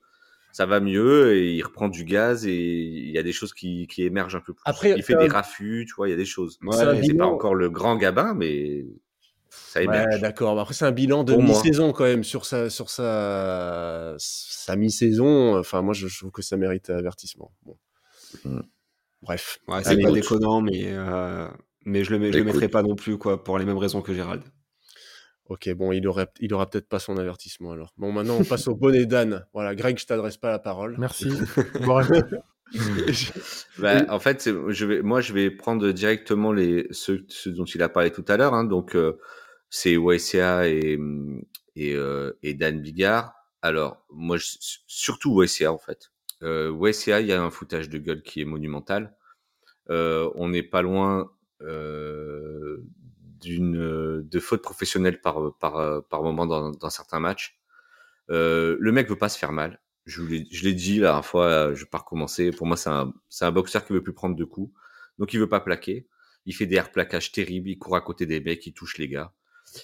ça va mieux et il reprend du gaz et il y a des choses qui, qui émergent un peu plus. Après, il fait des un- raffus, tu vois, il y a des choses. Ouais, C'est un pas encore le grand Gabin, mais ça émerge. Ouais, d'accord. Après, c'est un bilan de mi-saison quand même sur sa, sur sa, sa mi-saison. Enfin, moi, je, je trouve que ça mérite avertissement. Bon. Mm. Bref. Ouais, c'est pas déconnant, mais, euh, mais je le, je le mettrai pas non plus, quoi, pour les mêmes raisons que Gérald. Ok, bon, il aura peut-être pas son avertissement alors. Bon, maintenant, on passe au bonnet d'âne. Voilà, Greg, je t'adresse pas la parole. Merci. Bah, en fait, je vais, moi, je vais prendre directement les ceux, ceux dont il a parlé tout à l'heure. Hein, donc, euh, c'est YCA et et, euh, et Dan Bigard. Alors, moi, je, surtout YCA en fait. Euh, YCA, il y a un foutage de gueule qui est monumental. Euh, on n'est pas loin euh, d'une de fautes professionnelles par par par moment dans, certains matchs. Le mec veut pas se faire mal. Je l'ai, dit la dernière fois, je vais pas recommencer. Pour moi, c'est un, un boxeur qui veut plus prendre de coups. Donc, il veut pas plaquer. Il fait des plaquages terribles. Il court à côté des mecs. Il touche les gars.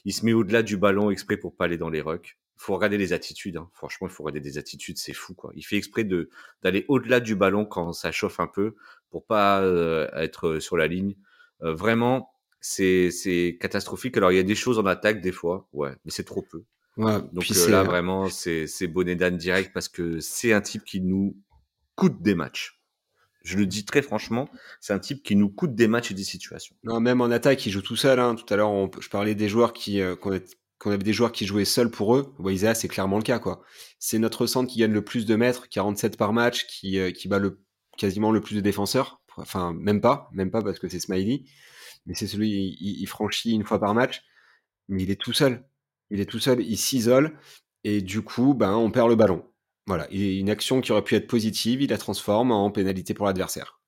Il se met au-delà du ballon exprès pour pas aller dans les rucks. Il faut regarder les attitudes. hein. Franchement, il faut regarder des attitudes. C'est fou, quoi. Il fait exprès de, d'aller au-delà du ballon quand ça chauffe un peu pour pas euh, être sur la ligne. Euh, vraiment, c'est, c'est catastrophique. Alors, il y a des choses en attaque des fois. Ouais, mais c'est trop peu. Ouais, Donc euh, là, vraiment, c'est c'est bonnet d'âne direct parce que c'est un type qui nous coûte des matchs. Je le dis très franchement, c'est un type qui nous coûte des matchs et des situations. Non, même en attaque, il joue tout seul. Hein. Tout à l'heure, je parlais des joueurs qui, euh, qu'on a- qu'on avait des joueurs qui jouaient seuls pour eux. Isaiah, c'est clairement le cas, quoi. C'est notre centre qui gagne le plus de mètres, 47 par match, qui, euh, qui bat le, quasiment le plus de défenseurs. Enfin, même pas, même pas parce que c'est Smiley. Mais c'est celui, il, il franchit une fois par match. Mais il est tout seul. Il est tout seul, il s'isole. Et du coup, ben, on perd le ballon. Voilà. Il une action qui aurait pu être positive, il la transforme en pénalité pour l'adversaire.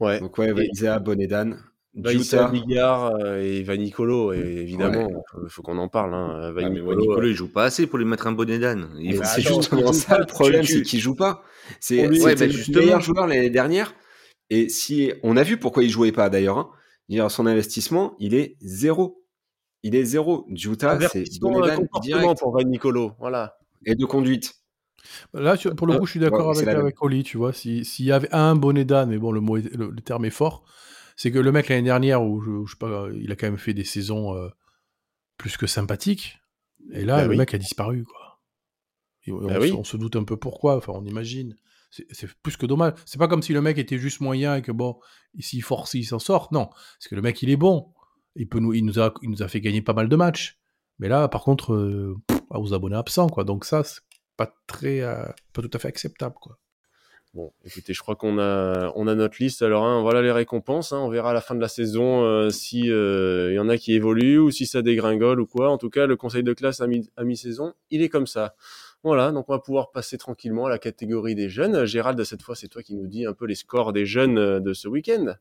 Ouais. Donc, ouais, Et- Isaiah, Bonedan. Vaïssa Juta. Bigard euh, et Vanicolo, et évidemment, il faut, qu'on en parle. Hein. Ah, mais Vanicolo, euh, il joue pas assez pour lui mettre un bonnet d'âne. Faut- c'est justement ça le problème, c'est qu'il joue pas. C'est Ouais, bah, le meilleur joueur l'année dernière. Et si on a vu pourquoi il jouait pas d'ailleurs. Hein. Son investissement, il est zéro. Il est zéro. Juta, c'est euh, comportement pour Vanicolo. Voilà. et de conduite. Là, sur- pour le Euh, coup, je suis d'accord ouais, c'est avec, Oli, tu vois. si- S'il y avait un bonnet d'âne, mais bon, le, mot est- le, le terme est fort, c'est que le mec l'année dernière, où je, je sais pas, il a quand même fait des saisons euh, plus que sympathiques. Et là, Bah le oui. mec a disparu, quoi. Et on, Bah oui. on se doute un peu pourquoi, enfin, on imagine. C'est plus que dommage. C'est pas comme si le mec était juste moyen et que bon, s'il force, il s'en sort. Non, c'est que le mec, il est bon. Il, peut nous, il, nous a, il nous a fait gagner pas mal de matchs. Mais là, par contre, euh, pff, aux abonnés absents, quoi. Donc ça, c'est pas très, euh, pas tout à fait acceptable, quoi. Bon, écoutez, je crois qu'on a, on a notre liste. Alors, hein, voilà les récompenses. hein. On verra à la fin de la saison euh, si euh, il y en a qui évoluent ou si ça dégringole ou quoi. En tout cas, le conseil de classe à mi- à mi-saison, il est comme ça. Voilà, donc on va pouvoir passer tranquillement à la catégorie des jeunes. Gérald, cette fois, c'est toi qui nous dis un peu les scores des jeunes euh, de ce week-end.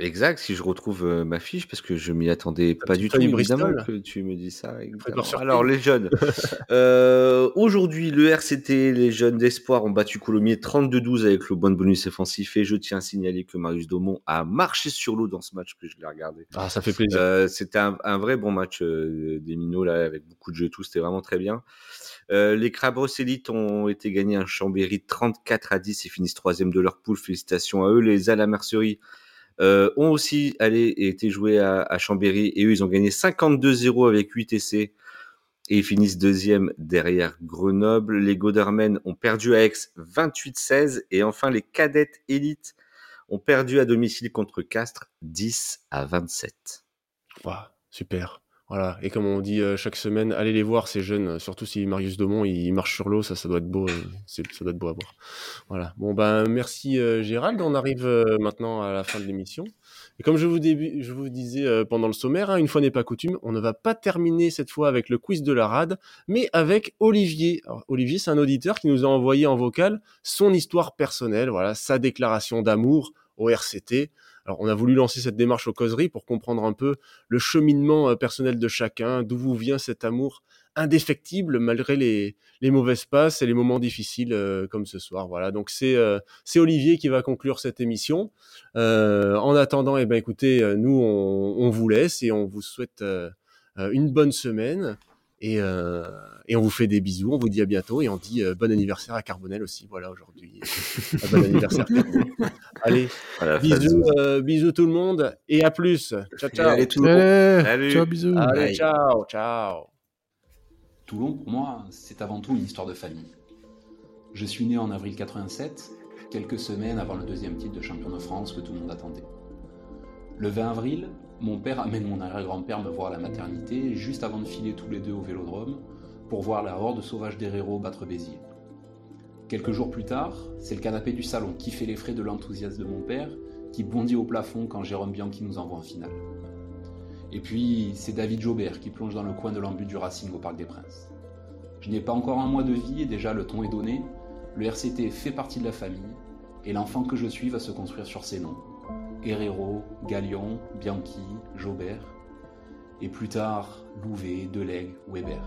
Exact, si je retrouve euh, ma fiche, parce que je m'y attendais pas du tout, évidemment, Bristol. que tu me dis ça. Alors, les jeunes. Euh, Aujourd'hui, le RCT, les jeunes d'espoir, ont battu Colomiers 32-12 avec le bon bonus offensif. Et je tiens à signaler que Marius Daumont a marché sur l'eau dans ce match que je l'ai regardé. Ah, ça fait plaisir. Euh, c'était un, un vrai bon match des Minots, là, avec beaucoup de jeux et tout. C'était vraiment très bien. Les Crabros Élites ont été gagnés un Chambéry 34 à 10 et finissent troisième de leur poule. Félicitations à eux. Les Ala Mercerie euh, ont aussi allé été joués à, à Chambéry et eux, ils ont gagné 52-0 avec 8 essais et ils finissent deuxième derrière Grenoble. Les Godermen ont perdu à Aix 28-16 et enfin les Cadettes Élites ont perdu à domicile contre Castres 10 à 27. Ouah, super. Voilà. Et comme on dit euh, chaque semaine, allez les voir ces jeunes, surtout si Marius Daumont il, marche sur l'eau, ça, ça doit être beau, euh, ça doit être beau à voir. Voilà. Bon ben merci euh, Gérald. On arrive maintenant à la fin de l'émission. Et comme je vous, disais pendant le sommaire, hein, une fois n'est pas coutume, on ne va pas terminer cette fois avec le quiz de la rade, mais avec Olivier. Olivier, c'est un auditeur qui nous a envoyé en vocal son histoire personnelle, voilà, sa déclaration d'amour au RCT. Alors, on a voulu lancer cette démarche aux causeries pour comprendre un peu le cheminement euh, personnel de chacun, d'où vous vient cet amour indéfectible malgré les, mauvaises passes et les moments difficiles euh, comme ce soir. Voilà, donc c'est euh, c'est Olivier qui va conclure cette émission. En attendant, eh ben écoutez, nous on, vous laisse et on vous souhaite une bonne semaine et, euh, et on vous fait des bisous. On vous dit à bientôt et on dit euh, bon anniversaire à Carbonel aussi. Voilà aujourd'hui, Euh, bon anniversaire. Carbonel. Allez, Voilà, bisous, euh, bisous tout le monde et à plus. Ciao Et ciao. allez, tout le monde. Eh, Salut. ciao, bisous. Allez, Bye. ciao, ciao. Toulon, pour moi, c'est avant tout une histoire de famille. Je suis né en avril 87, quelques semaines avant le deuxième titre de champion de France que tout le monde attendait. Le 20 avril, mon père amène mon arrière-grand-père me voir à la maternité juste avant de filer tous les deux au vélodrome pour voir la horde sauvage d'Herero battre Béziers. Quelques jours plus tard, c'est le canapé du salon qui fait les frais de l'enthousiasme de mon père qui bondit au plafond quand Jérôme Bianchi nous envoie en finale. Et puis, c'est David Jobert qui plonge dans le coin de l'embut du Racing au Parc des Princes. Je n'ai pas encore un mois de vie et déjà le ton est donné. Le RCT fait partie de la famille et l'enfant que je suis va se construire sur ses noms. Herrero, Gallion, Bianchi, Jobert et plus tard Louvet, Delegue, Weber.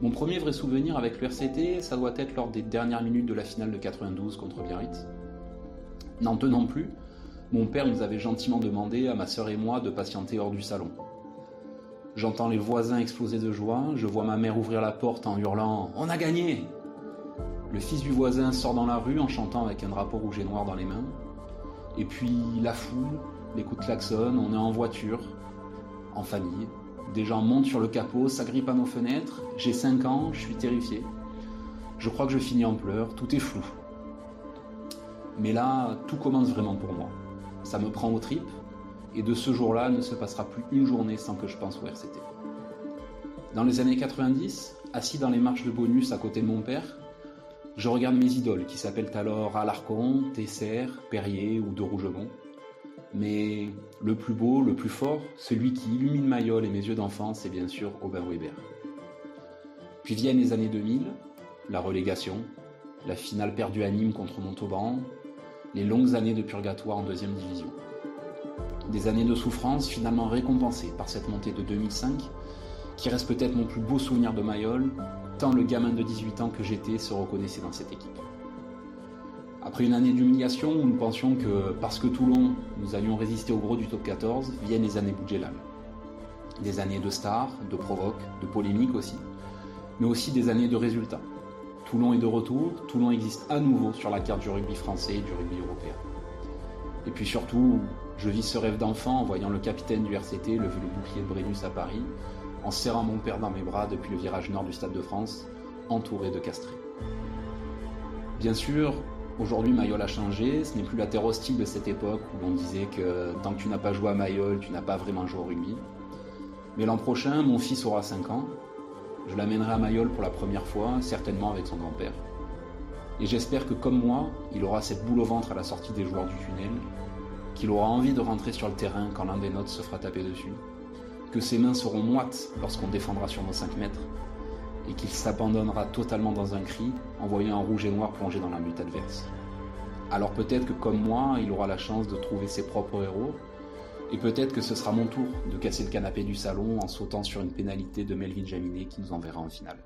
Mon premier vrai souvenir avec le RCT, ça doit être lors des dernières minutes de la finale de 92 contre Biarritz. N'en tenant plus, mon père nous avait gentiment demandé à ma sœur et moi de patienter hors du salon. J'entends les voisins exploser de joie, je vois ma mère ouvrir la porte en hurlant On a gagné Le fils du voisin sort dans la rue en chantant avec un drapeau rouge et noir dans les mains. Et puis la foule, les coups de klaxon, on est en voiture, en famille. Des gens montent sur le capot, s'agrippent à nos fenêtres. J'ai 5 ans, je suis terrifié. Je crois que je finis en pleurs, tout est flou. Mais là, tout commence vraiment pour moi. Ça me prend aux tripes, et de ce jour-là ne se passera plus une journée sans que je pense au RCT. Dans les années 90, assis dans les marches de bonus à côté de mon père, je regarde mes idoles qui s'appellent alors Alarcon, Tesser, Perrier ou de Rougemont. Mais le plus beau, le plus fort, celui qui illumine ma gueule et mes yeux d'enfant, c'est bien sûr Aubin Weber. Puis viennent les années 2000, la relégation, la finale perdue à Nîmes contre Montauban, les longues années de purgatoire en deuxième division. Des années de souffrance finalement récompensées par cette montée de 2005, qui reste peut-être mon plus beau souvenir de Mayol, le gamin de 18 ans que j'étais se reconnaissait dans cette équipe. Après une année d'humiliation nous pensions que parce que Toulon, nous allions résister au gros du top 14, viennent les années Boudjelal. Des années de stars, de provoques, de polémiques aussi, mais aussi des années de résultats. Toulon est de retour, Toulon existe à nouveau sur la carte du rugby français et du rugby européen. Et puis surtout, je vis ce rêve d'enfant en voyant le capitaine du RCT lever le bouclier de Brennus à Paris, en serrant mon père dans mes bras depuis le virage nord du Stade de France, entouré de castrés. Bien sûr, aujourd'hui Mayol a changé, ce n'est plus la terre hostile de cette époque où l'on disait que tant que tu n'as pas joué à Mayol, tu n'as pas vraiment joué au rugby. Mais l'an prochain, mon fils aura 5 ans, je l'amènerai à Mayol pour la première fois, certainement avec son grand-père. Et j'espère que comme moi, il aura cette boule au ventre à la sortie des joueurs du tunnel, qu'il aura envie de rentrer sur le terrain quand l'un des nôtres se fera taper dessus, que ses mains seront moites lorsqu'on défendra sur nos 5 mètres, et qu'il s'abandonnera totalement dans un cri en voyant un rouge et noir plonger dans la lutte adverse. Alors peut-être que comme moi, il aura la chance de trouver ses propres héros, et peut-être que ce sera mon tour de casser le canapé du salon en sautant sur une pénalité de Melvin Jaminet qui nous enverra en finale.